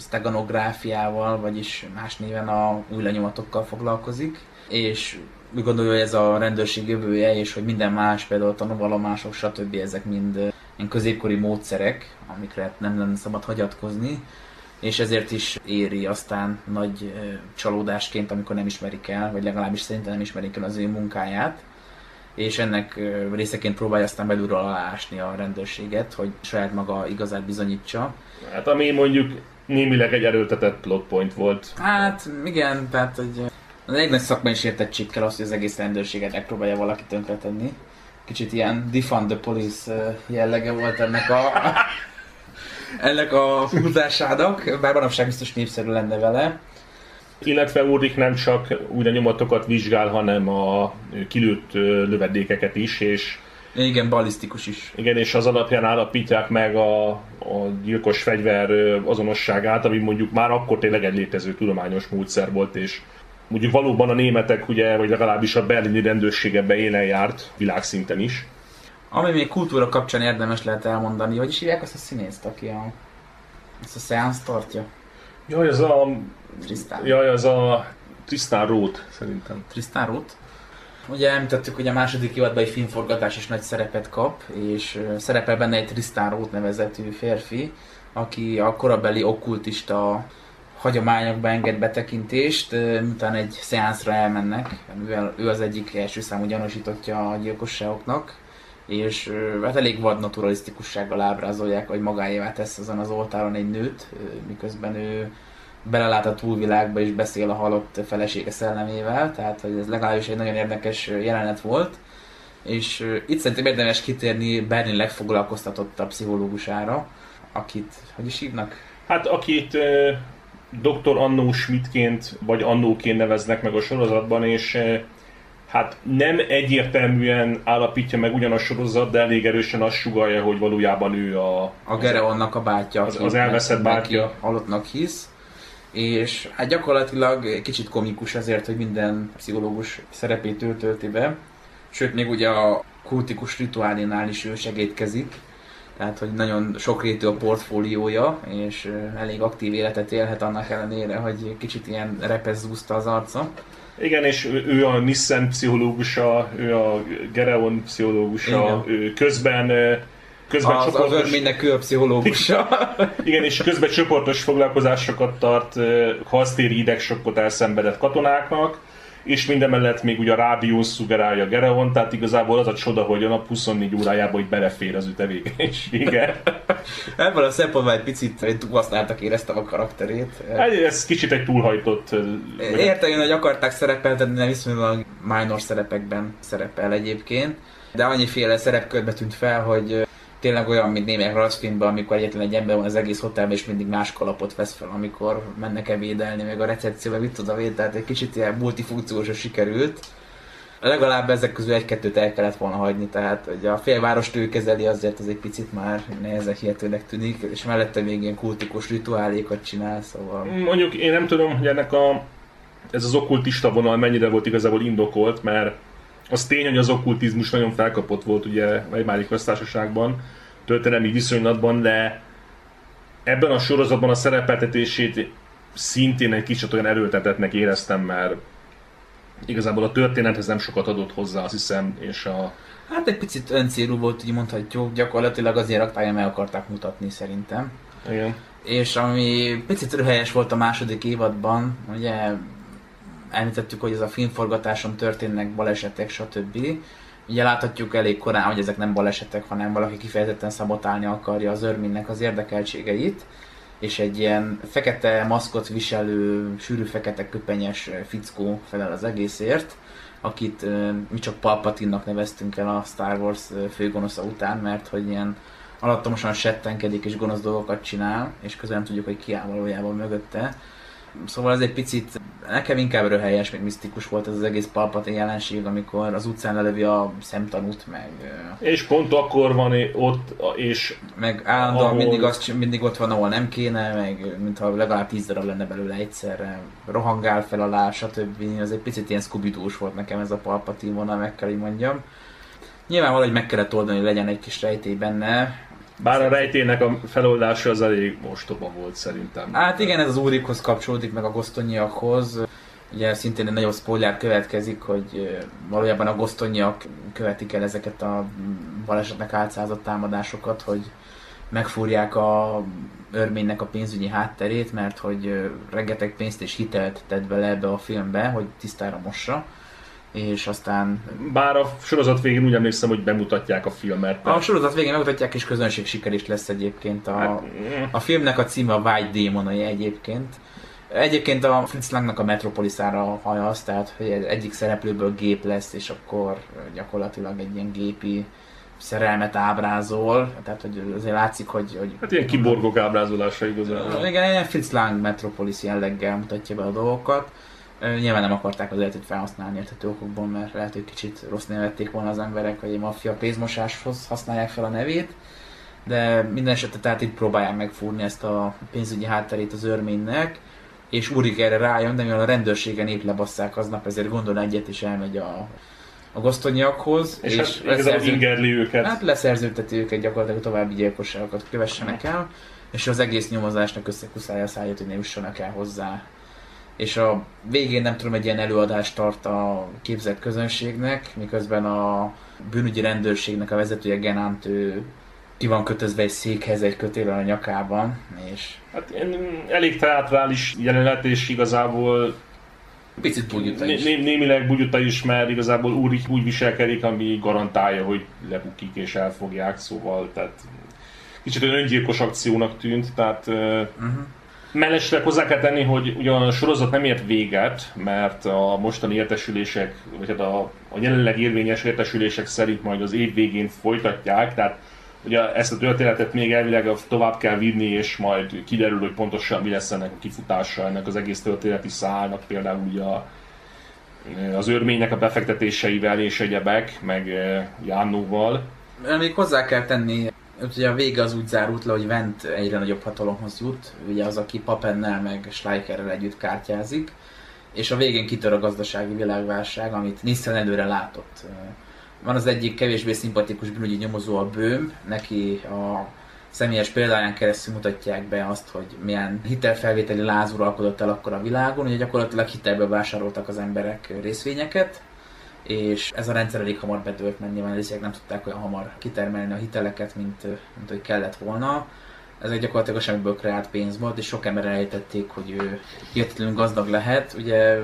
steganográfiával, vagyis más néven a új lenyomatokkal foglalkozik, és úgy gondolja, hogy ez a rendőrség jövője, és hogy minden más, például a tanúvallomások, stb. ezek mind ilyen középkori módszerek, amikre nem lenne szabad hagyatkozni, és ezért is éri aztán nagy csalódásként, amikor nem ismerik el, vagy legalábbis szerintem nem ismerik el az ő munkáját és ennek részeként próbálja aztán belülről aláásni a rendőrséget, hogy saját maga igazát bizonyítsa. Hát ami mondjuk némileg egy erőltetett plot point volt. Hát igen, tehát hogy az elég nagy szakmai sértettség kell az, hogy az egész rendőrséget megpróbálja valaki tönkretenni. Kicsit ilyen defund the police jellege volt ennek a ennek a húzásának, bár manapság biztos népszerű lenne vele. Illetve Ulrich nem csak újra nyomatokat vizsgál, hanem a kilőtt lövedékeket is, és Igen, ballisztikus is. igen, és az alapján állapítják meg a, a gyilkos fegyver azonosságát, ami mondjuk már akkor tényleg egy létező tudományos módszer volt, és mondjuk valóban a németek, ugye, vagy legalábbis a berlini rendőrség ebbe élen járt, világszinten is. Ami még kultúra kapcsán érdemes lehet elmondani, hogy is hívják azt a színészt, aki a, ezt a szeánsz tartja? Jaj, az a... Tristan. Jaj, az a Tristan Roth, szerintem. Tristan Roth. Ugye említettük, hogy a második évadban egy filmforgatás is nagy szerepet kap, és szerepel benne egy Tristan Roth nevezetű férfi, aki a korabeli okkultista hagyományokba enged betekintést, miután egy szeánszra elmennek, mivel ő az egyik első számú gyanúsítottja a gyilkosságoknak, és hát elég vad naturalisztikussággal ábrázolják, hogy magáévá tesz azon az oltáron egy nőt, miközben ő belelát a túlvilágba és beszél a halott felesége szellemével, tehát hogy ez legalábbis egy nagyon érdekes jelenet volt. És itt szerintem érdemes kitérni Berlin legfoglalkoztatottabb pszichológusára, akit, hogy is hívnak? Hát akit Dr. Annó Schmidtként, vagy Annóként neveznek meg a sorozatban, és uh, hát nem egyértelműen állapítja meg ugyan a sorozat, de elég erősen azt sugalja, hogy valójában ő a... A Gereonnak a bátya, az- az elveszett bátyja. halottnak hisz. És hát gyakorlatilag kicsit komikus azért, hogy minden pszichológus szerepét ő tölti be. Sőt, még ugye a kultikus rituálénál is ő segítkezik. Tehát, hogy nagyon sokrétű a portfóliója, és elég aktív életet élhet annak ellenére, hogy kicsit ilyen repeszúzta az arca. Igen, és ő, ő a Nissan pszichológusa, ő a Gereon pszichológusa, ő közben közben Az, az csoportos, örménynek ő a pszichológusa. igen, és közben csoportos foglalkozásokat tart hasztéri idegsokkot elszenvedett katonáknak, és mindemellett még ugye a rádió szugerálja Gereon, tehát igazából az a csoda, hogy a nap 24 órájában hogy belefér az ő tevékenysége. Ebből a szempontból egy picit túlhasználtak éreztem a karakterét. Ez kicsit egy túlhajtott... Értem én, hogy akarták szerepeltetni, de viszonylag minor szerepekben szerepel egyébként. De annyiféle szerepkörbe tűnt fel, hogy tényleg olyan, mint némelyek rajzfilmben, amikor egyetlen egy ember van az egész hotelben, és mindig más kalapot vesz fel, amikor mennek ebédelni, meg a recepcióban mit tud a véd, tehát egy kicsit ilyen multifunkciósra sikerült. Legalább ezek közül egy-kettőt el kellett volna hagyni, tehát hogy a félvárost ő kezeli, azért az egy picit már nehezen hihetőnek tűnik, és mellette még ilyen kultikus rituálékat csinál, szóval... Mondjuk én nem tudom, hogy ennek a, ez az okkultista vonal mennyire volt igazából indokolt, mert az tény, hogy az okkultizmus nagyon felkapott volt ugye Weimári köztársaságban, történelmi viszonylatban, de ebben a sorozatban a szerepeltetését szintén egy kicsit olyan erőltetetnek éreztem, mert igazából a történethez nem sokat adott hozzá, azt hiszem, és a... Hát egy picit öncélú volt, úgy mondhatjuk, gyakorlatilag azért rakták, meg akarták mutatni szerintem. Igen. És ami picit röhelyes volt a második évadban, ugye említettük, hogy ez a filmforgatáson történnek balesetek, stb. Ugye láthatjuk elég korán, hogy ezek nem balesetek, hanem valaki kifejezetten szabotálni akarja az örménynek az érdekeltségeit és egy ilyen fekete maszkot viselő, sűrű fekete köpenyes fickó felel az egészért, akit mi csak Palpatinnak neveztünk el a Star Wars főgonosza után, mert hogy ilyen alattomosan settenkedik és gonosz dolgokat csinál, és közben nem tudjuk, hogy ki áll valójában mögötte. Szóval ez egy picit, nekem inkább röhelyes, még misztikus volt ez az egész Palpatine jelenség, amikor az utcán lelövi a szemtanút, meg... És pont akkor van ott, és... Meg állandóan ahol... mindig, az, mindig ott van, ahol nem kéne, meg mintha legalább tíz darab lenne belőle egyszerre, rohangál fel alá, stb. Az egy picit ilyen scooby volt nekem ez a Palpatine vonal, meg kell így mondjam. Nyilván valahogy meg kellett oldani, hogy legyen egy kis rejtély benne, bár a rejtének a feloldása az elég mostoba volt szerintem. Hát igen, ez az úrikhoz kapcsolódik, meg a gosztonyiakhoz. Ugye szintén egy nagyobb spoiler következik, hogy valójában a gosztonyiak követik el ezeket a balesetnek álcázott támadásokat, hogy megfúrják a örménynek a pénzügyi hátterét, mert hogy rengeteg pénzt és hitelt tett bele ebbe a filmbe, hogy tisztára mossa és aztán... Bár a sorozat végén úgy emlékszem, hogy bemutatják a filmet. A sorozat végén bemutatják, és közönség siker is lesz egyébként. A, hát, a filmnek a címe a Vágy démonai egyébként. Egyébként a Fritz Langnak a Metropolisára hajaz, tehát hogy egyik szereplőből gép lesz, és akkor gyakorlatilag egy ilyen gépi szerelmet ábrázol, tehát hogy azért látszik, hogy... hogy hát ilyen kiborgok ábrázolása igazából. Igen, ilyen Fritz Lang Metropolis jelleggel mutatja be a dolgokat. Nyilván nem akarták az életet felhasználni értető okokból, mert lehet, hogy kicsit rossz nevették volna az emberek, hogy egy maffia pénzmosáshoz használják fel a nevét. De minden esetre tehát itt próbálják megfúrni ezt a pénzügyi hátterét az örménynek, és Urik erre rájön, de mivel a rendőrségen épp lebasszák aznap, ezért gondol egyet és elmegy a, a gosztonyiakhoz. És, és hát leszerző... ingerli őket. Hát leszerződteti őket gyakorlatilag további gyilkosságokat kövessenek el, és az egész nyomozásnak összekuszálja a száját, hogy ne jussanak el hozzá és a végén nem tudom, egy ilyen előadást tart a képzett közönségnek, miközben a bűnügyi rendőrségnek a vezetője Genánt ő ki van kötözve egy székhez egy kötélen a nyakában, és... Hát elég teátrális jelenet, és igazából Picit bugyuta is. Né- némileg bugyuta is, mert igazából úr úgy viselkedik, ami garantálja, hogy lebukik és elfogják, szóval tehát kicsit olyan öngyilkos akciónak tűnt, tehát uh-huh. Mellesleg hozzá kell tenni, hogy ugyan a sorozat nem ért véget, mert a mostani értesülések, vagy hát a, a jelenleg érvényes értesülések szerint majd az év végén folytatják, tehát ugye ezt a történetet még elvileg tovább kell vinni, és majd kiderül, hogy pontosan mi lesz ennek a kifutása, ennek az egész történeti szállnak, például ugye a, az örménynek a befektetéseivel és egyebek, meg eh, Jánnóval. Még hozzá kell tenni ugye a vége az úgy zárult le, hogy Vent egyre nagyobb hatalomhoz jut, ugye az, aki Papennel meg Schleicherrel együtt kártyázik, és a végén kitör a gazdasági világválság, amit Nissan előre látott. Van az egyik kevésbé szimpatikus bűnügyi nyomozó a Bőm, neki a személyes példáján keresztül mutatják be azt, hogy milyen hitelfelvételi láz uralkodott el akkor a világon, ugye gyakorlatilag hitelbe vásároltak az emberek részvényeket, és ez a rendszer elég hamar bedőlt, mert nyilván nem tudták olyan hamar kitermelni a hiteleket, mint, mint hogy kellett volna. Ez egy gyakorlatilag a semmiből kreált pénz volt, és sok ember elejtették, hogy ő hihetetlenül gazdag lehet. Ugye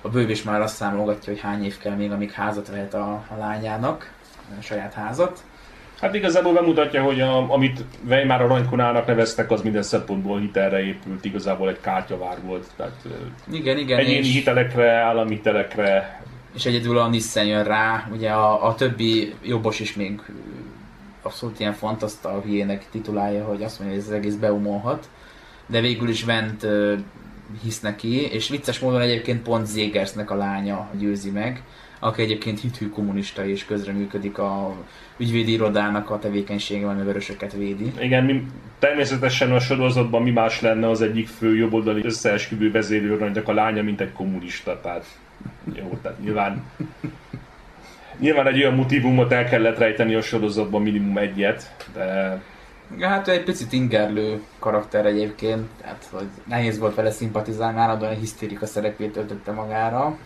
a bővés már azt számolgatja, hogy hány év kell még, amíg házat vehet a, a lányának, a saját házat. Hát igazából bemutatja, hogy a, amit Weimar aranykonának neveztek, az minden szempontból hitelre épült, igazából egy kártyavár volt. Tehát Igen, igen, egyéni és, hitelekre, állami hitelekre, és egyedül a Nissan jön rá, ugye a, a többi jobbos is még abszolút ilyen fantasztal hülyének titulálja, hogy azt mondja, hogy ez az egész beumolhat, de végül is Vent hisz neki, és vicces módon egyébként pont Zégersnek a lánya győzi meg, aki egyébként hithű kommunista és közreműködik a ügyvédi irodának a tevékenysége, ami vörösöket védi. Igen, mi, természetesen a sorozatban mi más lenne az egyik fő jobboldali összeesküvő vezérőrnagynak a lánya, mint egy kommunista, tehát jó, tehát nyilván nyilván egy olyan motivumot el kellett rejteni a sorozatban minimum egyet, de Hát ő egy picit ingerlő karakter egyébként, tehát hogy nehéz volt vele szimpatizálni, állandóan egy hisztérika szerepét töltötte magára.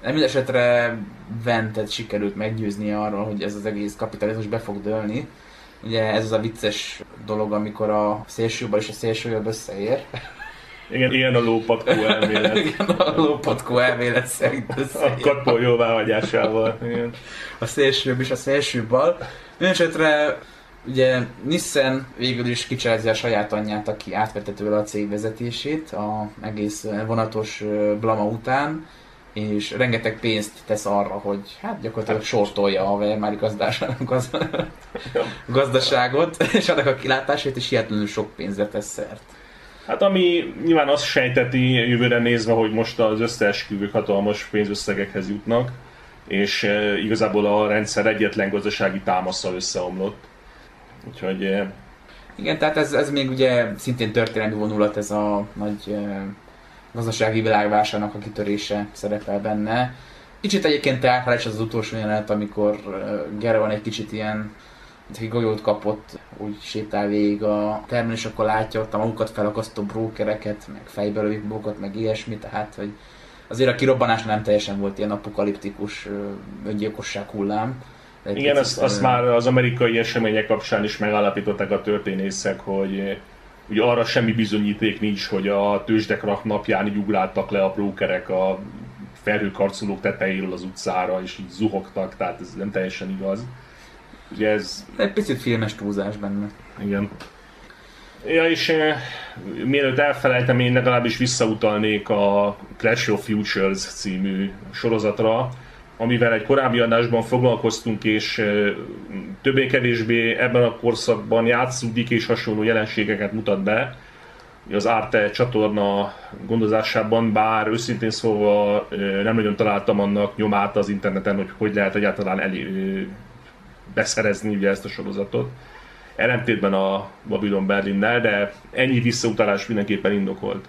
De mindesetre Ventet sikerült meggyőzni arról, hogy ez az egész kapitalizmus be fog dőlni. Ugye ez az a vicces dolog, amikor a szélsőbal és a szélsőjobb összeér. Igen, ilyen a lópatkó elmélet. Igen, a lópatkó elmélet szerint A katpó jóváhagyásával. Igen. a szélsőbb és a szélső bal. Mindenesetre ugye Nissan végül is kicserzi a saját anyját, aki átvette tőle a cég vezetését a egész vonatos blama után, és rengeteg pénzt tesz arra, hogy hát gyakorlatilag sortolja a gaz, gazdaságot, és annak a kilátásait is hihetetlenül sok pénzre tesz szert. Hát ami nyilván azt sejteti jövőre nézve, hogy most az összeesküvők hatalmas pénzösszegekhez jutnak, és e, igazából a rendszer egyetlen gazdasági támasza összeomlott. Úgyhogy e, Igen, tehát ez, ez még ugye szintén történelmi vonulat, ez a nagy eh, gazdasági világválságnak a kitörése szerepel benne. Kicsit egyébként teátrális az, az utolsó jelenet, amikor eh, Gerevan egy kicsit ilyen egy golyót kapott, úgy sétál végig a termelő, és akkor látja ott a magukat felakasztó brókereket, meg fejbe lövik magukat, meg ilyesmi, tehát hogy azért a kirobbanás nem teljesen volt ilyen apokaliptikus öngyilkosság hullám. Egy igen, azt, azt ö, már az amerikai események kapcsán is megállapították a történészek, hogy ugye arra semmi bizonyíték nincs, hogy a tőzsdek napján így ugráltak le a brókerek a felhőkarcolók tetejéről az utcára, és így zuhogtak, tehát ez nem teljesen igaz. Ugye ez Egy picit filmes túlzás benne. Igen. Ja, és eh, mielőtt elfelejtem, én legalábbis visszautalnék a Clash of Futures című sorozatra, amivel egy korábbi adásban foglalkoztunk, és eh, többé-kevésbé ebben a korszakban játszódik és hasonló jelenségeket mutat be az Arte csatorna gondozásában, bár őszintén szólva eh, nem nagyon találtam annak nyomát az interneten, hogy hogy lehet egyáltalán elé, beszerezni ugye ezt a sorozatot ellentétben a Babylon Berlinnel, de ennyi visszautalás mindenképpen indokolt.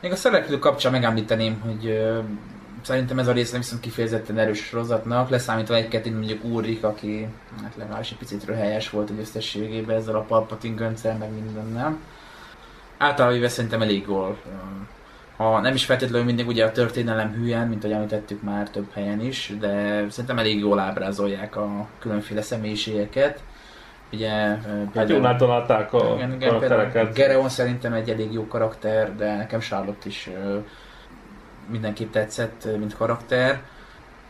Még a szereplő kapcsán megemlíteném, hogy ö, szerintem ez a része viszont kifejezetten erős sorozatnak, leszámítva egy-kettőt mondjuk Úrik, aki hát legalábbis egy picit röhelyes volt egy összességében ezzel a Palpatine göncel, meg mindennel. Általában szerintem elég jól. Ha nem is feltétlenül mindig ugye a történelem hülyen, mint ahogy említettük már több helyen is, de szerintem elég jól ábrázolják a különféle személyiségeket. Ugye, ö, Hát jól a igen, igen, például karaktereket. Gereon szerintem egy elég jó karakter, de nekem Charlotte is mindenképp tetszett, mint karakter.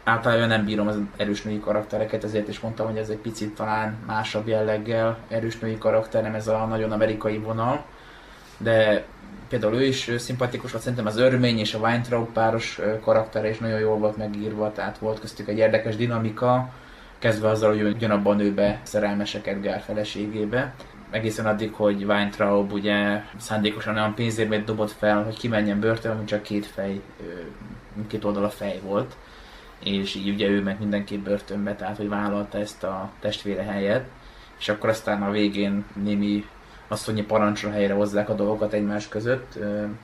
Általában nem bírom az erős női karaktereket, ezért is mondtam, hogy ez egy picit talán másabb jelleggel erős női karakter, nem ez a nagyon amerikai vonal. De például ő is szimpatikus volt, szerintem az örmény és a Weintraub páros karaktere is nagyon jól volt megírva, tehát volt köztük egy érdekes dinamika, kezdve azzal, hogy ugyanabban a nőbe szerelmesek Edgar feleségébe. Egészen addig, hogy Weintraub ugye szándékosan olyan pénzérmét dobott fel, hogy kimenjen börtönbe, csak két fej, ö, mindkét oldal a fej volt. És így ugye ő ment mindenképp börtönbe, tehát hogy vállalta ezt a testvére helyet. És akkor aztán a végén némi asszonyi parancsra helyre hozzák a dolgokat egymás között.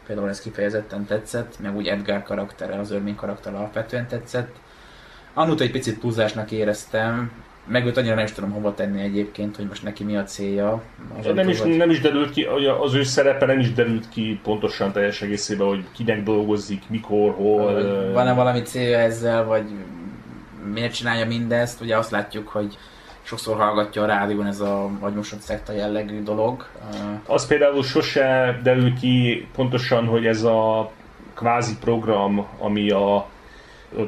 Például ez kifejezetten tetszett, meg úgy Edgar karaktere, az örmény karakter alapvetően tetszett. Anut egy picit túlzásnak éreztem, meg őt annyira nem is tudom hova tenni egyébként, hogy most neki mi a célja. Az Nem is, nem is derült ki, hogy az ő szerepe nem is derült ki pontosan teljes egészében, hogy kinek dolgozik, mikor, hol. Van-e valami célja ezzel, vagy miért csinálja mindezt? Ugye azt látjuk, hogy sokszor hallgatja a rádión ez a agymosott szekta jellegű dolog. Ö, Az például sose derül ki pontosan, hogy ez a kvázi program, ami a,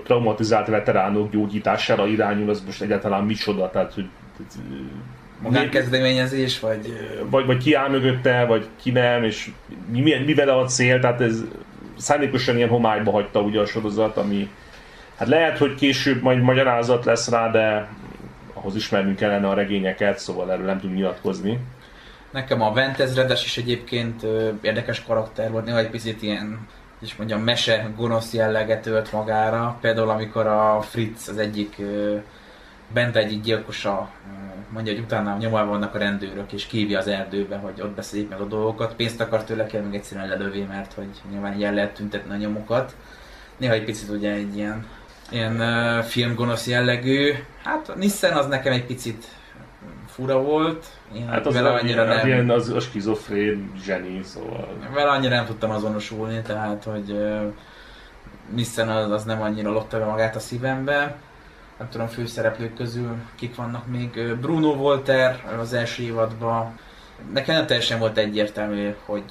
traumatizált veteránok gyógyítására irányul, az most egyáltalán micsoda, tehát hogy Magánkezdeményezés, vagy... vagy, vagy ki áll mögötte, vagy ki nem, és mi, mi- mivel a cél, tehát ez szándékosan ilyen homályba hagyta ugye a sorozat, ami hát lehet, hogy később majd magyarázat lesz rá, de ahhoz ismernünk kellene a regényeket, szóval erről nem tudunk nyilatkozni. Nekem a Ventezredes is egyébként ö, érdekes karakter volt, néha egy picit ilyen, is mondjam, mese gonosz jelleget ölt magára. Például amikor a Fritz az egyik ö, bent egyik gyilkosa mondja, hogy utána nyomában vannak a rendőrök, és kívja az erdőbe, hogy ott beszéljék meg a dolgokat. Pénzt akar tőle kell, meg egyszerűen lelövi, mert hogy nyilván ilyen lehet tüntetni a nyomokat. Néha egy picit ugye egy ilyen, ilyen uh, filmgonosz jellegű. Hát a Nissan az nekem egy picit fura volt. Én Hát az, vele az, annyira nem, ilyen, az a skizofrén zseni, szóval... vele annyira nem tudtam azonosulni, tehát hogy uh, Nissan az, az nem annyira lotta be magát a szívembe. Nem tudom, főszereplők közül kik vannak még. Bruno Volter az első évadban. Nekem nem teljesen volt egyértelmű, hogy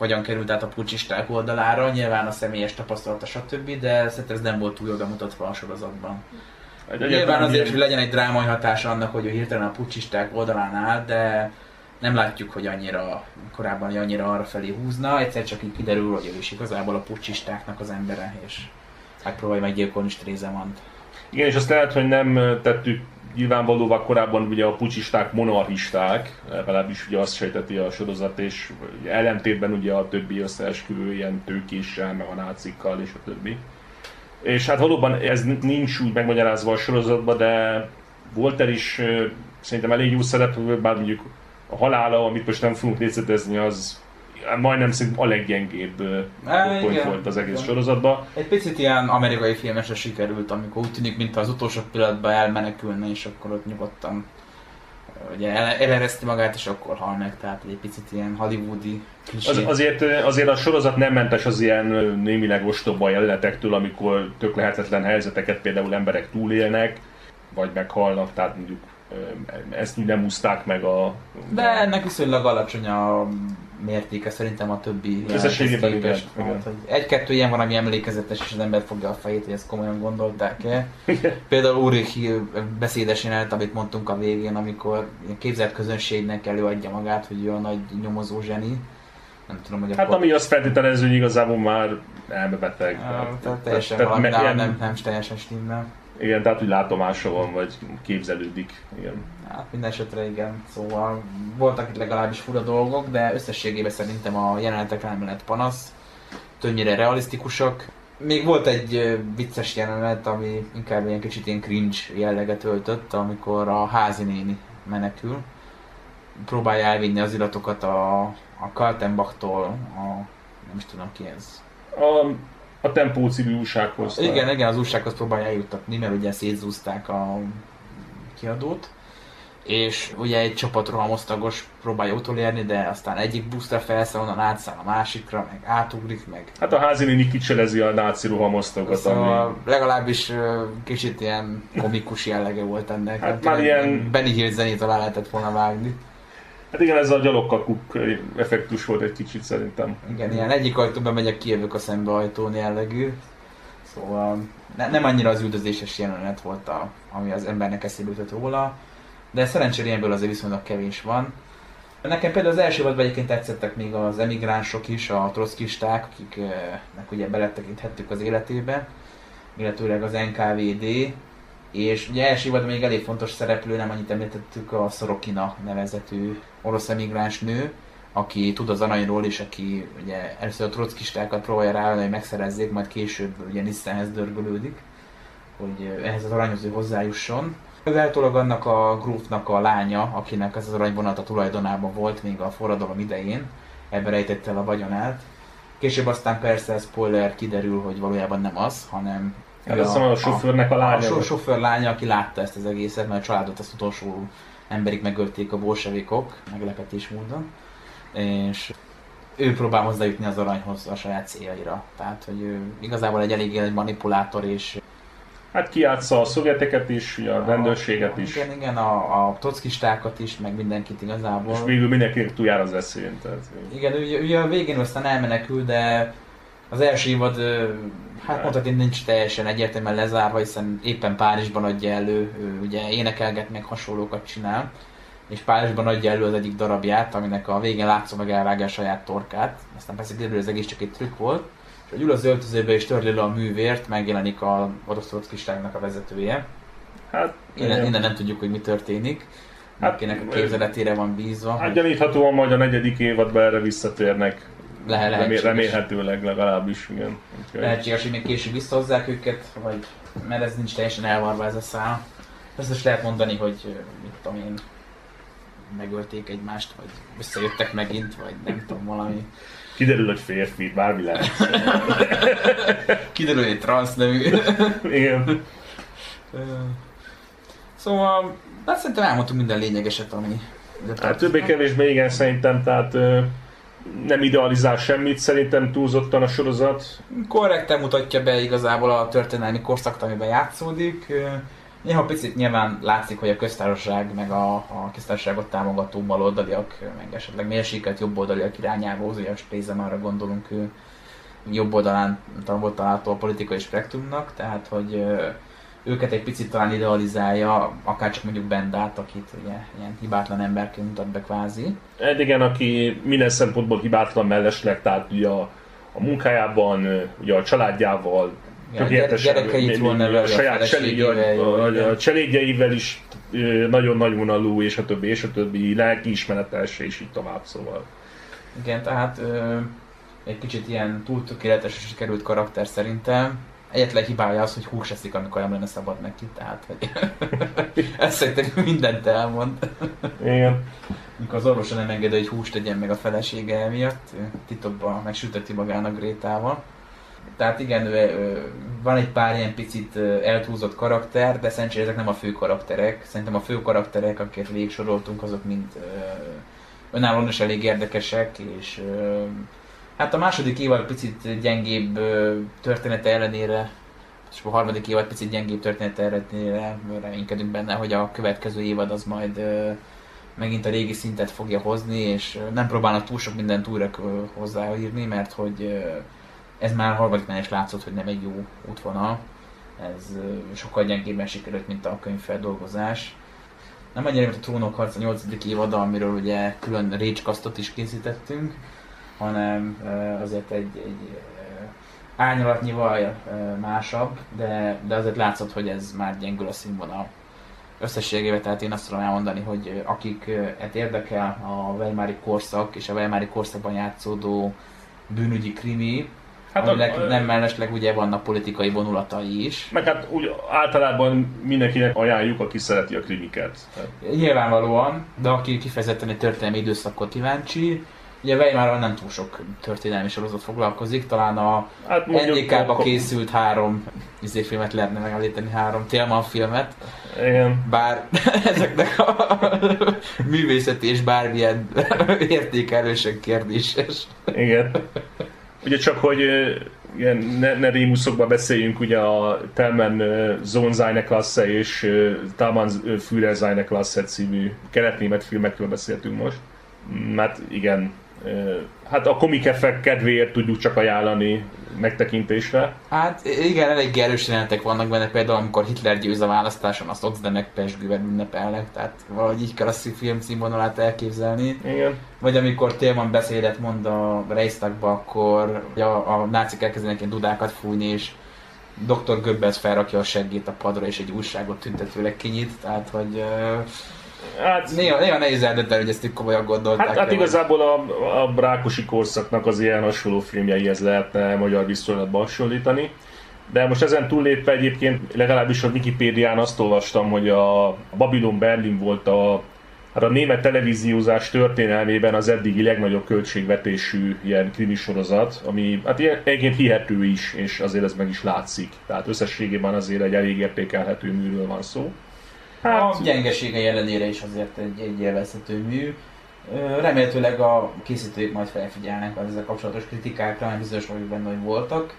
hogyan került át a pucsisták oldalára, nyilván a személyes tapasztalata, stb., de szerintem ez nem volt túl jól bemutatva a sorozatban. Egy Nyilván azért, ilyen- hogy legyen egy drámai hatása annak, hogy ő hirtelen a pucsisták oldalán áll, de nem látjuk, hogy annyira korábban hogy annyira arra felé húzna, egyszer csak így kiderül, hogy ő is igazából a pucsistáknak az embere, és megpróbálja meggyilkolni Strézemant. Igen, és azt lehet, hogy nem tettük nyilvánvalóvá korábban ugye a pucsisták monarchisták, legalábbis ugye azt sejteti a sorozat, és ellentétben ugye a többi összeesküvő ilyen tőkéssel, meg a nácikkal és a többi. És hát valóban ez nincs úgy megmagyarázva a sorozatban, de Walter is szerintem elég jó szereplő, bár mondjuk a halála, amit most nem fogunk nézetezni, az majdnem szerintem a leggyengébb ö, Á, pont igen. volt az egész Igen. sorozatban. Egy picit ilyen amerikai filmesre sikerült, amikor úgy tűnik, mint az utolsó pillanatban elmenekülne, és akkor ott nyugodtan ugye el- elereszti magát, és akkor hal meg, tehát egy picit ilyen hollywoodi klisé. Az, azért, azért a sorozat nem mentes az ilyen némileg ostoba jelenetektől, amikor tök lehetetlen helyzeteket például emberek túlélnek, vagy meghalnak, tehát mondjuk ö, ezt úgy nem úszták meg a... De ennek viszonylag alacsony a mértéke szerintem a többi Összességében képest. Hát, Egy-kettő ilyen van, ami emlékezetes, és az ember fogja a fejét, hogy ezt komolyan gondolták-e. Például Ulrich beszédes jelenet, amit mondtunk a végén, amikor képzelt közönségnek előadja magát, hogy ő a nagy nyomozó zseni. Nem tudom, hogy Hát akkor... ami azt feltételező, hogy igazából már elmebeteg. Tehát teljesen tehát valami ilyen- nem, nem teljesen stimmel. Igen, tehát hogy látomása van, vagy képzelődik. Igen. Hát minden esetre igen, szóval voltak itt legalábbis fura dolgok, de összességében szerintem a jelenetek nem lett panasz, többnyire realisztikusak. Még volt egy vicces jelenet, ami inkább ilyen kicsit ilyen cringe jelleget öltött, amikor a házi néni menekül. Próbálja elvinni az iratokat a, a Kaltenbachtól, a nem is tudom ki ez. A, a Tempó című újsághoz. Igen, igen, az újsághoz próbálja eljuttatni, mert ugye szétzúzták a kiadót. És ugye egy csapat rohamosztagos próbálja utolérni, de aztán egyik buszra felszáll, onnan átszáll a másikra, meg átugrik, meg Hát a házi néni kicselezi a náci rohamosztogat, Szóval ami... legalábbis kicsit ilyen komikus jellege volt ennek. Hát már ilyen- Benny Hill zenét alá lehetett volna vágni. Hát igen, ez a gyalogkakuk effektus volt egy kicsit szerintem. Igen, ilyen egyik ajtóban megyek, kijövök a szembe ajtón jellegű. Szóval ne, nem annyira az üldözéses jelenet volt, a, ami az embernek eszébe jutott róla, de szerencsére ilyenből azért viszonylag kevés van. Nekem például az első évadban egyébként tetszettek még az emigránsok is, a trockisták, akiknek ugye beletekinthettük az életébe, illetőleg az NKVD, és ugye első évadban még elég fontos szereplő, nem annyit említettük, a Sorokina nevezetű orosz emigráns nő, aki tud az aranyról, és aki ugye először a trockistákat próbálja rávenni, hogy megszerezzék, majd később ugye Nissanhez dörgölődik, hogy ehhez az aranyhoz ő hozzájusson. Ő állítólag annak a grófnak a lánya, akinek ez az aranyvonat a tulajdonában volt még a forradalom idején, ebbe rejtette el a vagyonát. Később aztán persze, spoiler, kiderül, hogy valójában nem az, hanem Hát azt hiszem, a sofőrnek a lánya A volt. sofőr lánya, aki látta ezt az egészet, mert a családot ezt utolsó emberig megölték a bolsevikok, meglepetés módon. És ő próbál hozzájutni az aranyhoz a saját céljaira. Tehát, hogy ő igazából egy eléggé egy manipulátor, és Hát kiátsza a szovjeteket is, ugye a rendőrséget is, Igen, igen, a, a trockistákat is, meg mindenkit igazából. és végül mindenkinek túljár az eszén. Tehát, Igen, ugye, ugye a végén aztán elmenekül, de Az első évad, hát mondhatni nincs teljesen egyértelműen lezárva, hiszen éppen Párizsban adja elő, ő ugye énekelget meg hasonlókat csinál, és Párizsban adja elő az egyik darabját, aminek a végén látszom meg elvágja a saját torkát. Aztán persze kiderül, ez egész csak egy trükk volt. És hogy ül az öltözőbe és törli le a művért, megjelenik a Oroszorockiságnak a vezetője. Hát, Innen, innen nem tudjuk, hogy mi történik. Hát, Akinek a képzeletére van bízva. Hát hogy gyaníthatóan majd a negyedik évadban erre visszatérnek. Lehet, lehetséges. remélhetőleg legalábbis, igen. Úgyhogy- Lehetséges, hogy még később visszahozzák őket, vagy mert ez nincs teljesen elvarva ez a szál. Ezt is lehet mondani, hogy mit tudom én, megölték egymást, vagy összejöttek megint, vagy nem tudom, valami. Kiderül, hogy férfi, bármi lehet. Kiderül, hogy egy transz nevű. Igen. szóval, hát szerintem elmondtunk minden lényegeset, ami... Hát többé-kevésbé igen, szerintem, tehát nem idealizál semmit, szerintem túlzottan a sorozat. korrekten mutatja be igazából a történelmi korszakt, amiben játszódik. Néha picit nyilván látszik, hogy a köztársaság, meg a, a köztársaságot támogató baloldaliak, meg esetleg mérsékelt jobboldaliak irányába ugye a gondolunk, jobb oldalán található a politikai spektrumnak, tehát hogy őket egy picit talán idealizálja, akár csak mondjuk Bendát, akit ugye ilyen hibátlan emberként mutat be kvázi. Ed igen, aki minden szempontból hibátlan mellesleg, tehát ugye a, a munkájában, ugye a családjával, Igen, a tökéletesen, gyerekeit jól még neveli, a saját a cselé- feleségével, a, igen. a, a cselédjeivel is nagyon nagyvonalú, és a többi, és a többi lelkiismeretes, és így tovább, szóval. Igen, tehát ö, egy kicsit ilyen túl tökéletes sikerült karakter szerintem. Egyetlen hibája az, hogy hús eszik, amikor nem lenne szabad neki, tehát hogy ez szerintem mindent elmond. Igen. Mikor az orvosa nem engedi, hogy húst tegyen meg a felesége miatt, titokban megsüteti magának Grétával. Tehát igen, ő, ő, van egy pár ilyen picit ö, eltúlzott karakter, de szerencsére ezek nem a fő karakterek. Szerintem a fő karakterek, akiket végig soroltunk, azok mind önállóan is elég érdekesek, és hát a második évad picit gyengébb története ellenére, és a harmadik évad picit gyengébb története ellenére reménykedünk benne, hogy a következő évad az majd megint a régi szintet fogja hozni, és nem próbálnak túl sok mindent újra hozzáírni, mert hogy ez már harmadiknál is látszott, hogy nem egy jó útvonal. Ez sokkal gyengébben sikerült, mint a könyvfeldolgozás. Nem annyira, mint a Trónok harca 8. évada, amiről ugye külön Rage is készítettünk, hanem azért egy, egy árnyalatnyival másabb, de, de azért látszott, hogy ez már gyengül a színvonal összességében, tehát én azt tudom elmondani, hogy ö, akiket érdekel a Weimári korszak és a Weimári korszakban játszódó bűnügyi krimi, hát aminek a- nem mellesleg ugye vannak politikai vonulatai is. Meg hát úgy általában mindenkinek ajánljuk, aki szereti a krimiket. Tehát, Nyilvánvalóan, de aki kifejezetten egy történelmi időszakot kíváncsi, ugye Weimarral nem túl sok történelmi sorozat foglalkozik, talán a hát NDK-ba készült három izé filmet lehetne megemlíteni, három Télman filmet, Igen. bár ezeknek a művészeti és bármilyen értékelősen kérdéses. Igen. Ugye csak, hogy ilyen, ne, ne rémuszokban beszéljünk, ugye a Telmen Zone seine Klasse és Taman Führer seine Klasse című keletnémet filmekről beszéltünk most. Mert igen, ö, hát a komik effekt kedvéért tudjuk csak ajánlani megtekintésre. Hát igen, elég erős jelenetek vannak benne, például amikor Hitler győz a választáson, azt Oxdenek pesgővel ünnepelnek, tehát valahogy így kell a film színvonalát elképzelni. Igen. Vagy amikor Télman beszédet mond a Reichstagba, akkor a, a nácik elkezdenek ilyen dudákat fújni, és Dr. Goebbels felrakja a seggét a padra, és egy újságot tüntetőleg kinyit, tehát hogy uh, Hát, néha, néha nehéz eldönteni, hogy ezt így komolyan gondolták. Hát, hát igazából a, a Rákosi korszaknak az ilyen hasonló filmjeihez lehetne magyar viszonylatban hasonlítani. De most ezen túllépve egyébként legalábbis a Wikipédián azt olvastam, hogy a Babylon Berlin volt a, hát a német televíziózás történelmében az eddigi legnagyobb költségvetésű ilyen krimisorozat, ami hát egyébként hihető is, és azért ez meg is látszik. Tehát összességében azért egy elég értékelhető műről van szó. Hát, a gyengeségei ellenére is azért egy, egy élvezhető mű. Remélhetőleg a készítők majd felfigyelnek az ezzel kapcsolatos kritikákra, mert bizonyos vagyok benne, hogy voltak.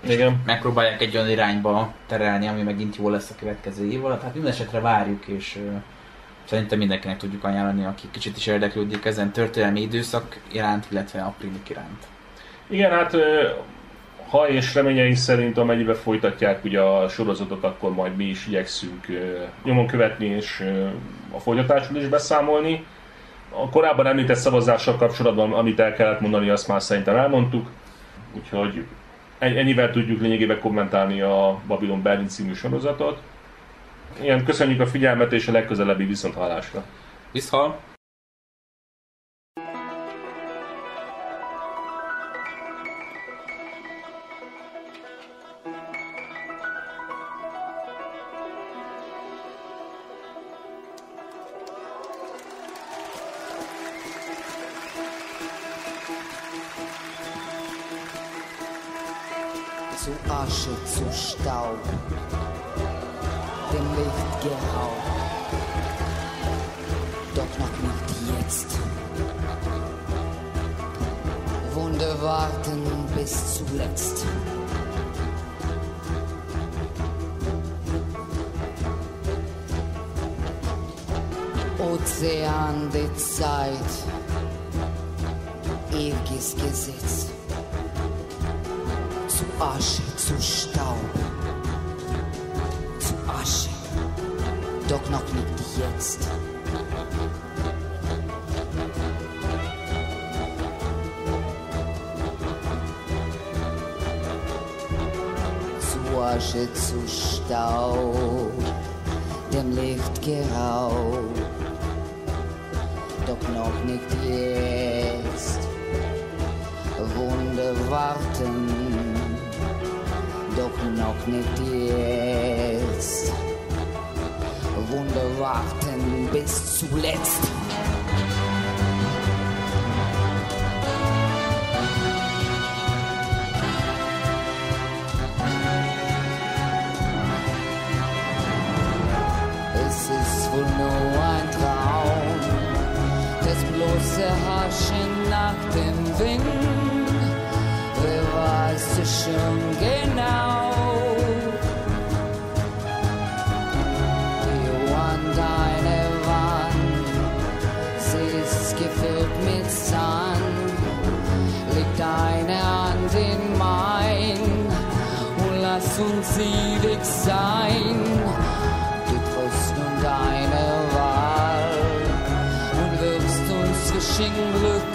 Igen. Megpróbálják egy olyan irányba terelni, ami megint jó lesz a következő év alatt. Hát minden esetre várjuk, és szerintem mindenkinek tudjuk ajánlani, aki kicsit is érdeklődik ezen történelmi időszak iránt, illetve a primik iránt. Igen, hát ha és reményeink szerint, amennyiben folytatják ugye a sorozatot, akkor majd mi is igyekszünk nyomon követni és a folytatásról is beszámolni. A korábban említett szavazással kapcsolatban, amit el kellett mondani, azt már szerintem elmondtuk. Úgyhogy en- ennyivel tudjuk lényegében kommentálni a Babylon Berlin című sorozatot. Ilyen köszönjük a figyelmet és a legközelebbi viszonthallásra. Viszhal! Staub, dem Licht geraubt, doch noch nicht jetzt. Wunder warten bis zuletzt. Ozean der Zeit, ewiges Gesetz zu Asche, zu Staub, zu Asche, doch noch nicht jetzt. Zu Asche, zu Staub, dem Licht geraubt, doch noch nicht jetzt. Wunder warten, noch nicht jetzt. Wunder warten bis zuletzt. Und lass uns ewig sein. Du triffst nun deine Wahl und wirfst uns zwischen Glück